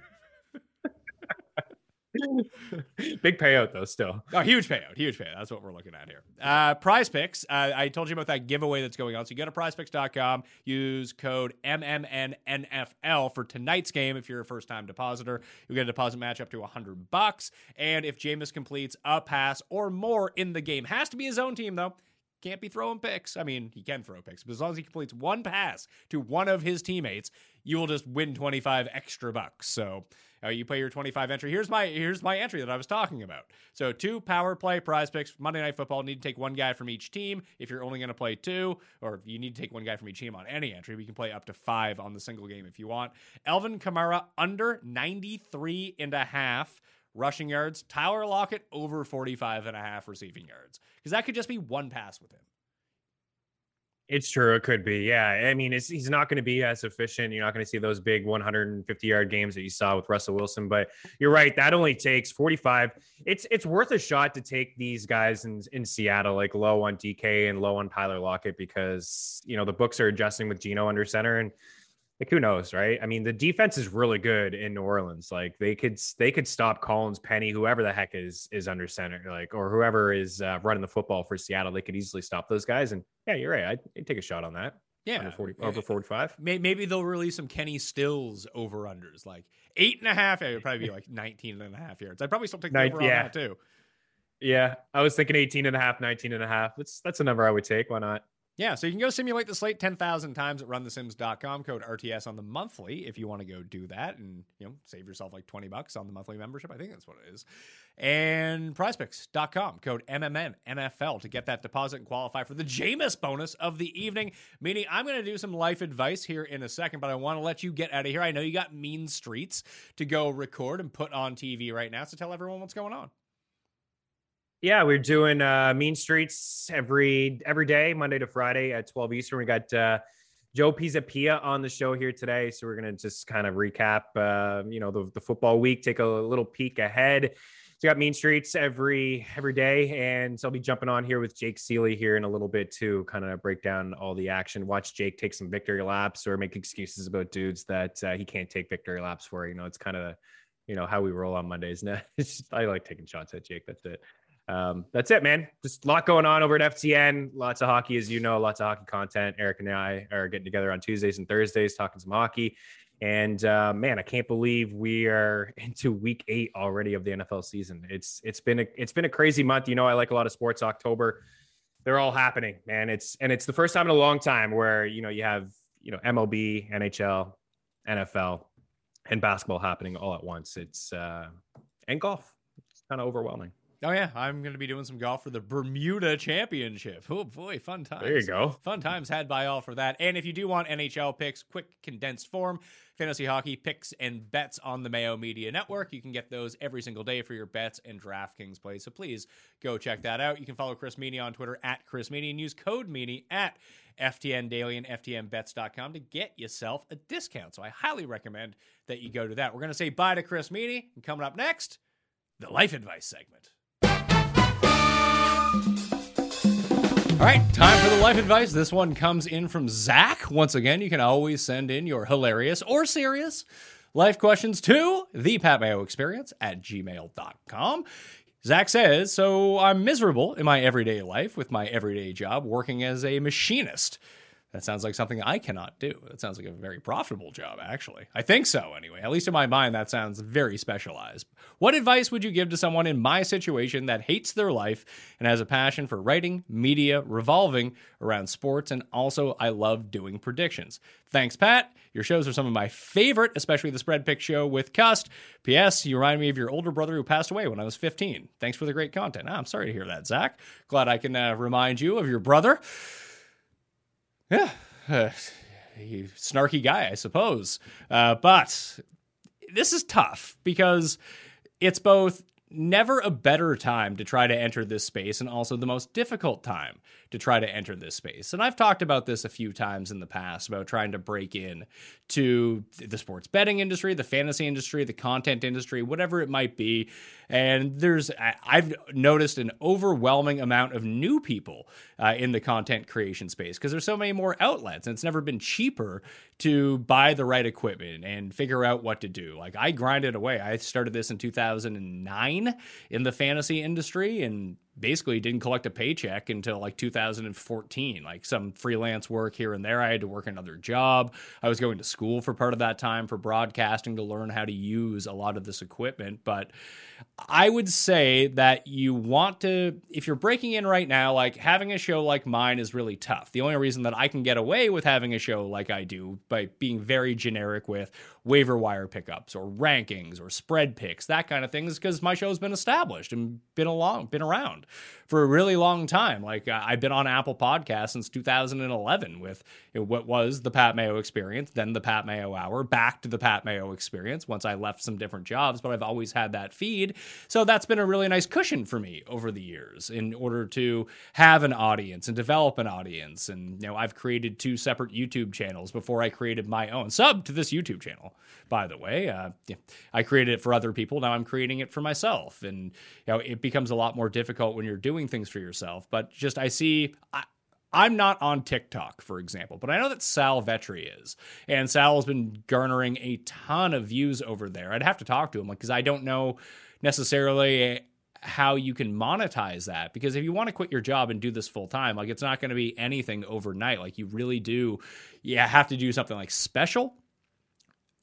Big payout though. Still.
Oh, huge payout, huge payout. That's what we're looking at here. Uh, PrizePicks. Uh, I told you about that giveaway that's going on. So you go to prizepicks.com, use code MMNNFL for tonight's game. If you're a first time depositor, you'll get a deposit match up to 100 bucks. And if Jameis completes a pass or more in the game, has to be his own team though. Can't be throwing picks. I mean, he can throw picks, but as long as he completes one pass to one of his teammates, you will just win 25 extra bucks. So uh, you play your 25 entry. Here's my here's my entry that I was talking about. So two power play PrizePicks Monday Night Football. Need to take one guy from each team. If you're only going to play two, or you need to take one guy from each team on any entry, we can play up to five on the single game if you want. Alvin Kamara under 93 and a half rushing yards. Tyler Lockett over 45 and a half receiving yards. Because that could just be one pass with him.
It's true. It could be. Yeah. I mean, he's not going to be as efficient. You're not going to see those big 150 yard games that you saw with Russell Wilson. But you're right. That only takes 45. It's it's worth a shot to take these guys in, in Seattle, like low on DK and low on Tyler Lockett, because, you know, the books are adjusting with Gino under center. And like who knows, right? I mean, the defense is really good in New Orleans. Like they could they could stop Collins, Penny, whoever the heck is is under center, like or whoever is uh, running the football for Seattle. They could easily stop those guys. And yeah, you're right. I'd, I'd take a shot on that.
Yeah.
Under 40, over 45.
May- Maybe they'll release some Kenny Stills over unders, like eight and a half. It would probably be like 19 and a half yards. I'd probably still take the
Nin-
over on
yeah.
that too.
Yeah, I was thinking 18 and a half, 19 and a half. That's that's a number I would take. Why not?
Yeah, so you can go simulate the slate 10,000 times at runthesims.com, code RTS on the monthly if you want to go do that and, you know, save yourself like 20 bucks on the monthly membership. I think that's what it is. And prizepicks.com, code MMN NFL to get that deposit and qualify for the Jameis bonus of the evening. Meaning, I'm going to do some life advice here in a second, but I want to let you get out of here. I know you got mean streets to go record and put on TV right now, so tell everyone what's going on.
Yeah, we're doing uh, Mean Streets every every day, Monday to Friday at 12 Eastern. We got uh, Joe Pisapia on the show here today, so we're gonna just kind of recap, uh, you know, the, the football week, take a little peek ahead. So we got Mean Streets every every day, and so I'll be jumping on here with Jake Ciely here in a little bit to kind of break down all the action. Watch Jake take some victory laps or make excuses about dudes that uh, he can't take victory laps for. You know, it's kind of you know how we roll on Mondays. Now, I like taking shots at Jake. That's it um, that's it, man. Just a lot going on over at FTN. Lots of hockey, as you know, lots of hockey content. Eric and I are getting together on Tuesdays and Thursdays, talking some hockey. And uh, man, I can't believe we are into week eight already of the NFL season. It's it's been a it's been a crazy month. You know, I like a lot of sports. October, they're all happening, man. It's and it's the first time in a long time where you know you have you know MLB, NHL, NFL, and basketball happening all at once. It's uh, and golf. It's kind of overwhelming.
Oh yeah, I'm going to be doing some golf for the Bermuda Championship. Oh boy, fun times.
There you go.
Fun times had by all for that. And if you do want NHL picks, quick condensed form, fantasy hockey picks and bets on the Mayo Media Network, you can get those every single day for your bets and DraftKings plays. So please go check that out. You can follow Chris Meaney on Twitter at Chris Meaney and use code Meaney at FTN Daily and FTNBets.com to get yourself a discount. So I highly recommend that you go to that. We're going to say bye to Chris Meaney. And coming up next, the life advice segment. All right, time for the life advice. This one comes in from Zach. Once again, you can always send in your hilarious or serious life questions to the Pat Mayo Experience at gmail.com. Zach says, So I'm miserable in my everyday life with my everyday job working as a machinist. That sounds like something I cannot do. That sounds like a very profitable job, actually. I think so, anyway. At least in my mind, that sounds very specialized. What advice would you give to someone in my situation that hates their life and has a passion for writing, media, revolving around sports, and also I love doing predictions? Thanks, Pat. Your shows are some of my favorite, especially the Spread Pick show with Cust. P.S. You remind me of your older brother who passed away when I was 15. Thanks for the great content. Ah, I'm sorry to hear that, Zach. Glad I can uh, remind you of your brother. Yeah, uh, snarky guy, I suppose. Uh, but this is tough because it's both never a better time to try to enter this space and also the most difficult time to try to enter this space. And I've talked about this a few times in the past about trying to break in to the sports betting industry, the fantasy industry, the content industry, whatever it might be. And there's, I've noticed an overwhelming amount of new people uh, in the content creation space because there's so many more outlets and it's never been cheaper to buy the right equipment and figure out what to do. Like I grinded away. I started this in 2009 in the fantasy industry and basically didn't collect a paycheck until like 2014 like some freelance work here and there. I had to work another job. I was going to school for part of that time for broadcasting to learn how to use a lot of this equipment. But i would say that you want to if you're breaking in right now like having a show like mine is really tough. The only reason that i can get away with having a show like i do by being very generic with waiver wire pickups or rankings or spread picks that kind of thing is because my show's been established and been along been around for a really long time. Like I've been on Apple Podcasts since 2011 with you know, what was the Pat Mayo experience, then the Pat Mayo Hour, back to the Pat Mayo experience once I left some different jobs, but I've always had that feed. So that's been a really nice cushion for me over the years in order to have an audience and develop an audience. And you know, I've created two separate YouTube channels before I created my own sub to this YouTube channel. By the way, uh, I created it for other people. Now I'm creating it for myself, and you know, it becomes a lot more difficult when you're doing things for yourself. But just I see. I, I'm not on TikTok, for example, but I know that Sal Vetri is, and Sal has been garnering a ton of views over there. I'd have to talk to him, like, because I don't know necessarily how you can monetize that. Because if you want to quit your job and do this full time, like, it's not going to be anything overnight. Like, you really do, yeah, have to do something like special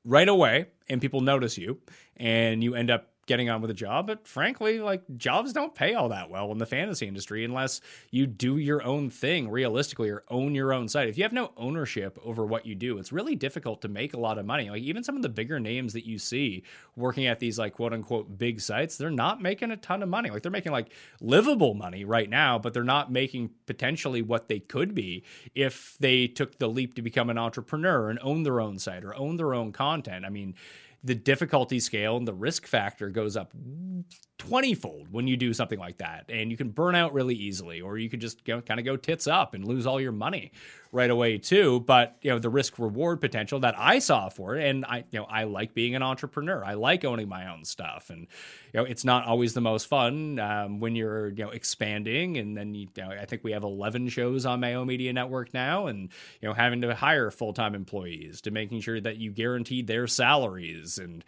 right away, and people notice you, and you end up getting on with a job. But frankly, like jobs don't pay all that well in the fantasy industry unless you do your own thing realistically or own your own site. If you have no ownership over what you do, it's really difficult to make a lot of money. Like even some of the bigger names that you see working at these like quote unquote big sites, they're not making a ton of money. Like they're making like livable money right now, but they're not making potentially what they could be if they took the leap to become an entrepreneur and own their own site or own their own content. I mean, the difficulty scale and the risk factor goes up 20 fold when you do something like that. And you can burn out really easily, or you could just know, kind of go tits up and lose all your money right away too. But you know, the risk reward potential that I saw for it, and I you know, I like being an entrepreneur. I like owning my own stuff. And you know, it's not always the most fun um, when you're you know expanding. And then you, you know, I think we have 11 shows on Mayo Media Network now, and you know, having to hire full time employees to making sure that you guarantee their salaries and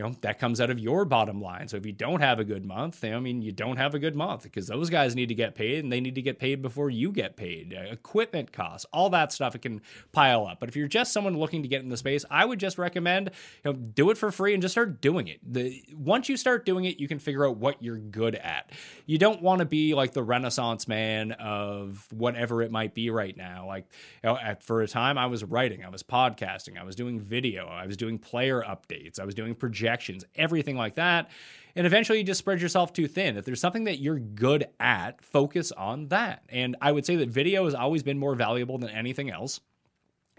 you know that comes out of your bottom line. So if you don't have a good month, I mean you don't have a good month because those guys need to get paid and they need to get paid before you get paid. Uh, equipment costs, all that stuff, it can pile up. But if you're just someone looking to get in the space, I would just recommend you know do it for free and just start doing it. The once you start doing it, you can figure out what you're good at. You don't want to be like the renaissance man of whatever it might be right now. Like you know, at, for a time, I was writing, I was podcasting, I was doing video, I was doing player updates, I was doing projections everything like that. And eventually you just spread yourself too thin. If there's something that you're good at, focus on that. And I would say that video has always been more valuable than anything else.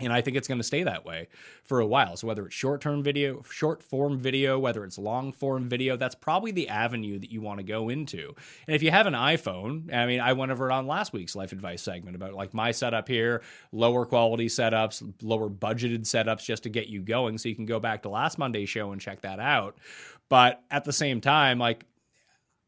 And I think it's going to stay that way for a while. So whether it's short-term video, short form video, whether it's long form video, that's probably the avenue that you want to go into. And if you have an iPhone, I mean, I went over it on last week's life advice segment about like my setup here, lower quality setups, lower budgeted setups just to get you going. So you can go back to last Monday's show and check that out. But at the same time, like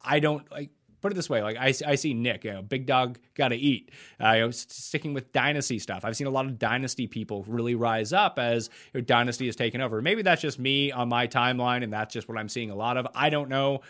I don't like put it this way like I, I see Nick, you know, big dog got to eat. Uh, you know, sticking with dynasty stuff. I've seen a lot of dynasty people really rise up as you know, dynasty is taken over. Maybe that's just me on my timeline, and that's just what I'm seeing a lot of. I don't know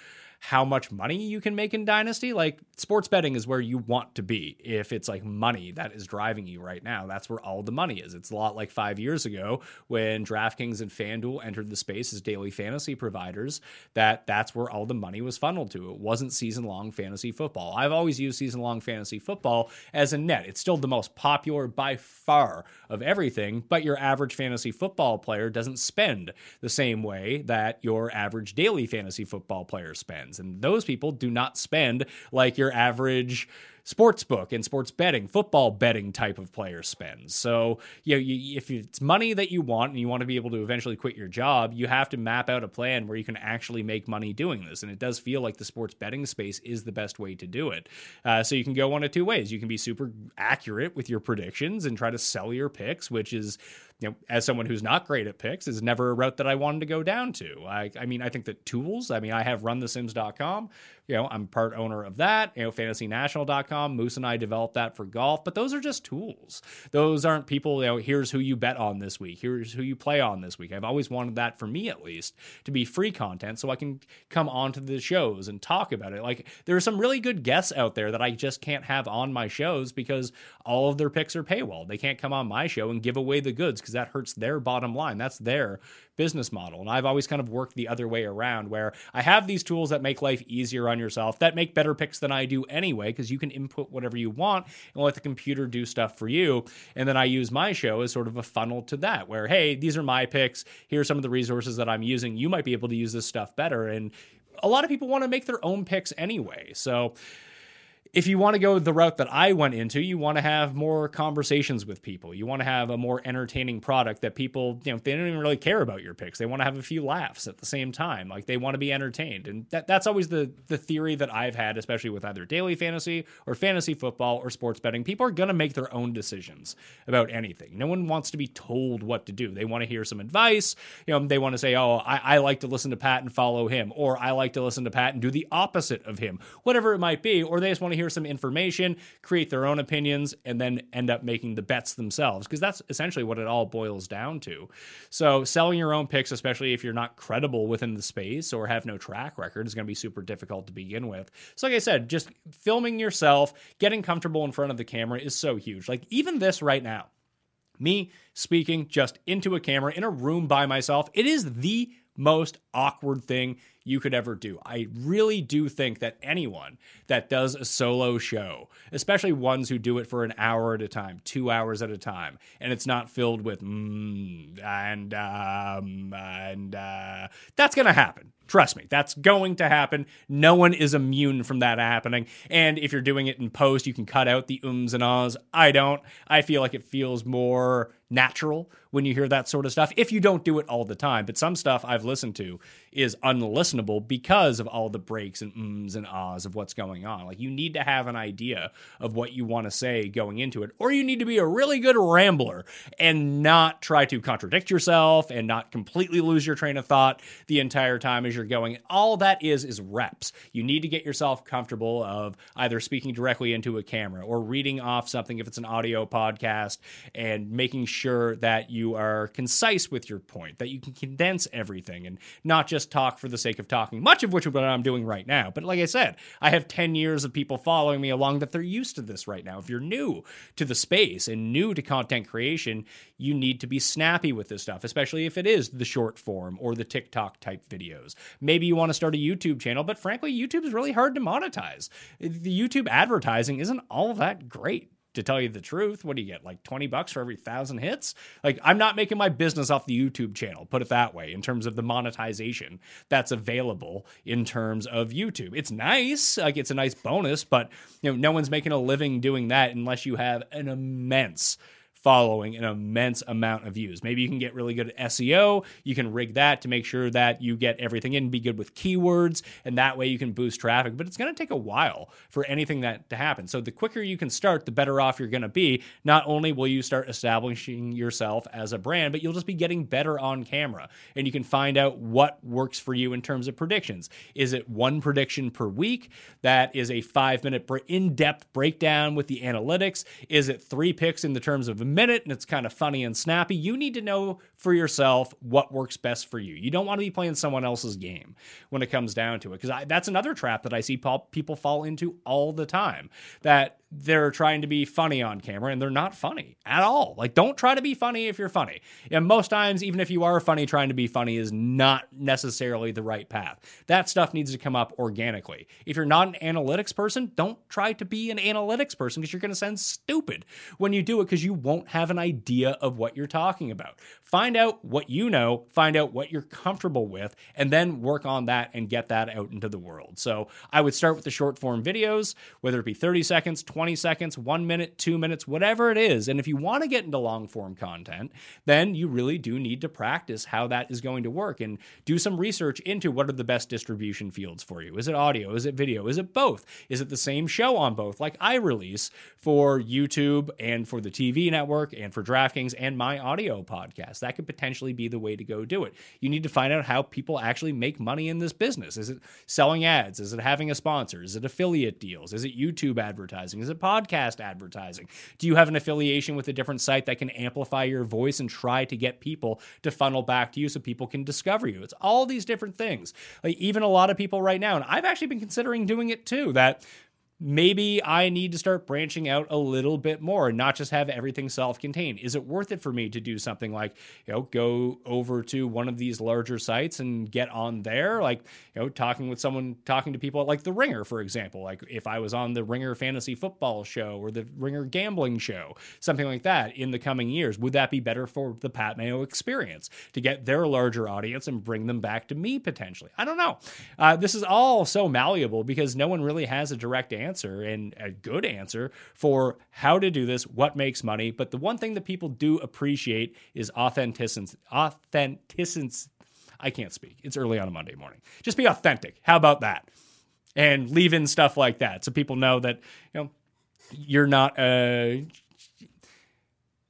how much money you can make in Dynasty, like sports betting is where you want to be. If it's like money that is driving you right now, that's where all the money is. It's a lot like five years ago when DraftKings and FanDuel entered the space as daily fantasy providers, that that's where all the money was funneled to. It wasn't season long fantasy football. I've always used season long fantasy football as a net. It's still the most popular by far of everything, but your average fantasy football player doesn't spend the same way that your average daily fantasy football player spends. And those people do not spend like your average sports book and sports betting, football betting type of player spends. So, you know, you, if it's money that you want and you want to be able to eventually quit your job, you have to map out a plan where you can actually make money doing this. And it does feel like the sports betting space is the best way to do it. Uh, so you can go one of two ways. You can be super accurate with your predictions and try to sell your picks, which is you know, as someone who's not great at picks, is never a route that I wanted to go down to. I, I mean, I think that tools, I mean, I have runthesims.com. You know, I'm part owner of that. You know, fantasynational.com. Moose and I developed that for golf, but those are just tools. Those aren't people, you know, here's who you bet on this week. Here's who you play on this week. I've always wanted that for me, at least, to be free content so I can come onto the shows and talk about it. Like, there are some really good guests out there that I just can't have on my shows because all of their picks are paywall. They can't come on my show and give away the goods because that hurts their bottom line. That's their business model. And I've always kind of worked the other way around where I have these tools that make life easier on yourself, that make better picks than I do anyway, because you can input whatever you want and let the computer do stuff for you. And then I use my show as sort of a funnel to that, where, hey, these are my picks. Here's some of the resources that I'm using. You might be able to use this stuff better. And a lot of people want to make their own picks anyway. So, if you want to go the route that I went into, you want to have more conversations with people. You want to have a more entertaining product that people, you know, they don't even really care about your picks. They want to have a few laughs at the same time. Like they want to be entertained. And that, that's always the the theory that I've had, especially with either daily fantasy or fantasy football or sports betting. People are going to make their own decisions about anything. No one wants to be told what to do. They want to hear some advice. You know, they want to say, oh, I, I like to listen to Pat and follow him, or I like to listen to Pat and do the opposite of him, whatever it might be. Or they just want to hear some information, create their own opinions, and then end up making the bets themselves. Because that's essentially what it all boils down to. So, selling your own picks, especially if you're not credible within the space or have no track record, is going to be super difficult to begin with. So, like I said, just filming yourself, getting comfortable in front of the camera is so huge. Like, even this right now, me speaking just into a camera in a room by myself, it is the most awkward thing you could ever do. I really do think that anyone that does a solo show, especially ones who do it for an hour at a time, two hours at a time, and it's not filled with mm, and um, and uh, that's going to happen. Trust me, that's going to happen. No one is immune from that happening. And if you're doing it in post, you can cut out the ums and ahs. I don't. I feel like it feels more natural when you hear that sort of stuff if you don't do it all the time. But some stuff I've listened to is unlistenable because of all the breaks and ums and ahs of what's going on. Like you need to have an idea of what you want to say going into it, or you need to be a really good rambler and not try to contradict yourself and not completely lose your train of thought the entire time as you're going. All that is is reps. You need to get yourself comfortable of either speaking directly into a camera or reading off something if it's an audio podcast and making sure that you are concise with your point, that you can condense everything and not just talk for the sake of talking, much of which is what I'm doing right now. But like I said, I have 10 years of people following me along that they're used to this right now. If you're new to the space and new to content creation, you need to be snappy with this stuff, especially if it is the short form or the TikTok type videos. Maybe you want to start a YouTube channel, but frankly, YouTube is really hard to monetize. The YouTube advertising isn't all that great to tell you the truth. What do you get? Like 20 bucks for every thousand hits? Like, I'm not making my business off the YouTube channel, put it that way, in terms of the monetization that's available in terms of YouTube. It's nice, like, it's a nice bonus, but, you know, no one's making a living doing that unless you have an immense following an immense amount of views. Maybe you can get really good at SEO. You can rig that to make sure that you get everything in, be good with keywords, and that way you can boost traffic. But it's going to take a while for anything that to happen. So the quicker you can start, the better off you're going to be. Not only will you start establishing yourself as a brand, but you'll just be getting better on camera. And you can find out what works for you in terms of predictions. Is it one prediction per week? That is a five minute in depth breakdown with the analytics. Is it three picks in the terms of minute and it's kind of funny and snappy. You need to know for yourself what works best for you. You don't want to be playing someone else's game when it comes down to it. Because that's another trap that I see people fall into all the time that they're trying to be funny on camera and they're not funny at all. Like, don't try to be funny if you're funny. And most times, even if you are funny, trying to be funny is not necessarily the right path. That stuff needs to come up organically. If you're not an analytics person, don't try to be an analytics person because you're going to sound stupid when you do it because you won't have an idea of what you're talking about. Find out what you know, find out what you're comfortable with, and then work on that and get that out into the world. So I would start with the short form videos, whether it be 30 seconds, 20 seconds, one minute, two minutes, whatever it is. And if you want to get into long form content, then you really do need to practice how that is going to work and do some research into what are the best distribution fields for you. Is it audio? Is it video? Is it both? Is it the same show on both, like I release for YouTube and for the TV network and for DraftKings and my audio podcast? That could potentially be the way to go do it. You need to find out how people actually make money in this business. Is it selling ads? Is it having a sponsor? Is it affiliate deals? Is it YouTube advertising? Is it podcast advertising? Do you have an affiliation with a different site that can amplify your voice and try to get people to funnel back to you so people can discover you? It's all these different things. Like even a lot of people right now, and I've actually been considering doing it too, that maybe I need to start branching out a little bit more and not just have everything self contained. Is it worth it for me to do something like, you know, go over to one of these larger sites and get on there? Like, you know, talking with someone, talking to people like The Ringer, for example. Like, if I was on the Ringer Fantasy Football show or the Ringer Gambling show, something like that in the coming years, would that be better for the Pat Mayo experience to get their larger audience and bring them back to me potentially? I don't know. Uh, this is all so malleable because no one really has a direct answer answer and a good answer for how to do this, what makes money. But the one thing that people do appreciate is authenticity. Authenticity. I can't speak. It's early on a Monday morning. Just be authentic. How about that? And leave in stuff like that so people know that you know you're not a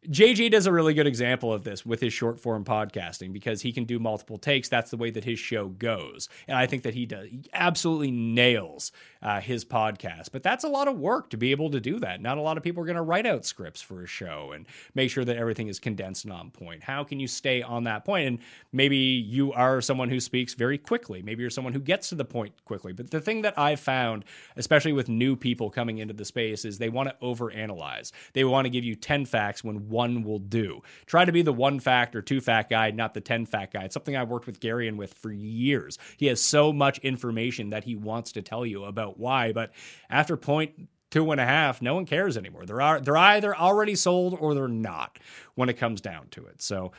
JJ does a really good example of this with his short form podcasting because he can do multiple takes. That's the way that his show goes. And I think that he does, he absolutely nails uh, his podcast. But that's a lot of work to be able to do that. Not a lot of people are going to write out scripts for a show and make sure that everything is condensed and on point. How can you stay on that point? And maybe you are someone who speaks very quickly. Maybe you're someone who gets to the point quickly. But the thing that I've found, especially with new people coming into the space, is they want to overanalyze. They want to give you 10 facts when one will do. Try to be the one fact or two fact guy, not the 10 fact guy. It's something I've worked with Garion with for years. He has so much information that he wants to tell you about why, but after point two and a half, no one cares anymore. They're they're either already sold or they're not when it comes down to it. So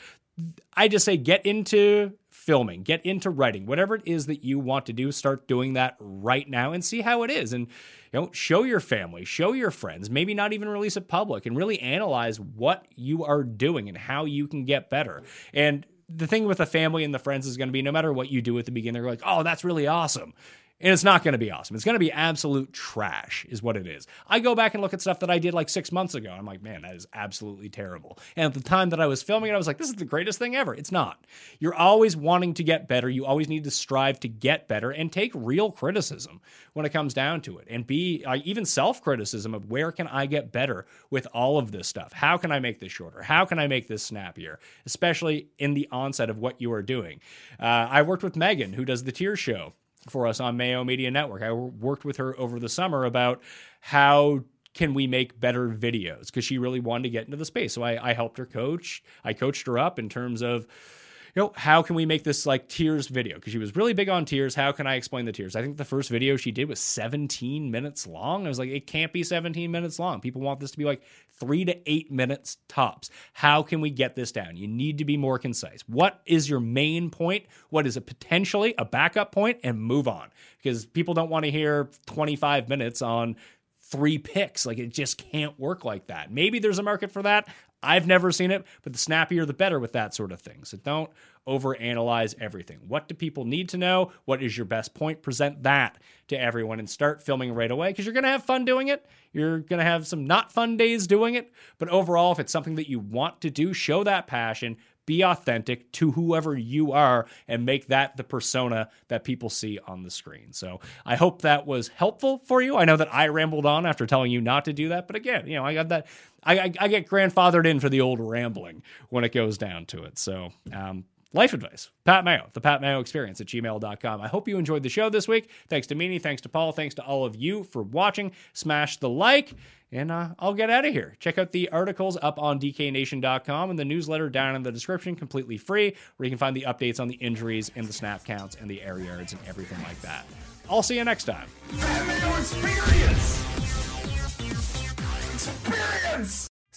I just say get into filming, get into writing, whatever it is that you want to do, start doing that right now and see how it is. And you know, show your family, show your friends, maybe not even release it public and really analyze what you are doing and how you can get better. And the thing with the family and the friends is going to be no matter what you do at the beginning, they're like, oh, that's really awesome and it's not going to be awesome. It's going to be absolute trash, is what it is. I go back and look at stuff that I did like six months ago. I'm like, man, that is absolutely terrible. And at the time that I was filming it, I was like, this is the greatest thing ever. It's not. You're always wanting to get better. You always need to strive to get better and take real criticism when it comes down to it, and be uh, even self criticism of where can I get better with all of this stuff? How can I make this shorter? How can I make this snappier? Especially in the onset of what you are doing. Uh, I worked with Megan, who does the Tier Show for us on Mayo Media Network. I worked with her over the summer about how can we make better videos because she really wanted to get into the space. So I, I helped her coach. I coached her up in terms of you know, how can we make this like tears video? Because she was really big on tears. How can I explain the tears? I think the first video she did was 17 minutes long. I was like, it can't be 17 minutes long. People want this to be like three to eight minutes tops. How can we get this down? You need to be more concise. What is your main point? What is a potentially a backup point? And move on. Because people don't want to hear 25 minutes on three picks. Like it just can't work like that. Maybe there's a market for that. I've never seen it, but the snappier the better with that sort of thing. So don't overanalyze everything. What do people need to know? What is your best point? Present that to everyone and start filming right away because you're going to have fun doing it. You're going to have some not fun days doing it. But overall, if it's something that you want to do, show that passion, be authentic to whoever you are and make that the persona that people see on the screen. So I hope that was helpful for you. I know that I rambled on after telling you not to do that, but again, you know, I got that. I, I, get grandfathered in for the old rambling when it goes down to it. So, um, life advice. Pat Mayo, the Pat Mayo experience at gmail.com. I hope you enjoyed the show this week. Thanks to Meaney, thanks to Paul, thanks to all of you for watching. Smash the like, and uh, I'll get out of here. Check out the articles up on dknation.com and the newsletter down in the description, completely free, where you can find the updates on the injuries and the snap counts and the air yards and everything like that. I'll see you next time.
Experience. Experience.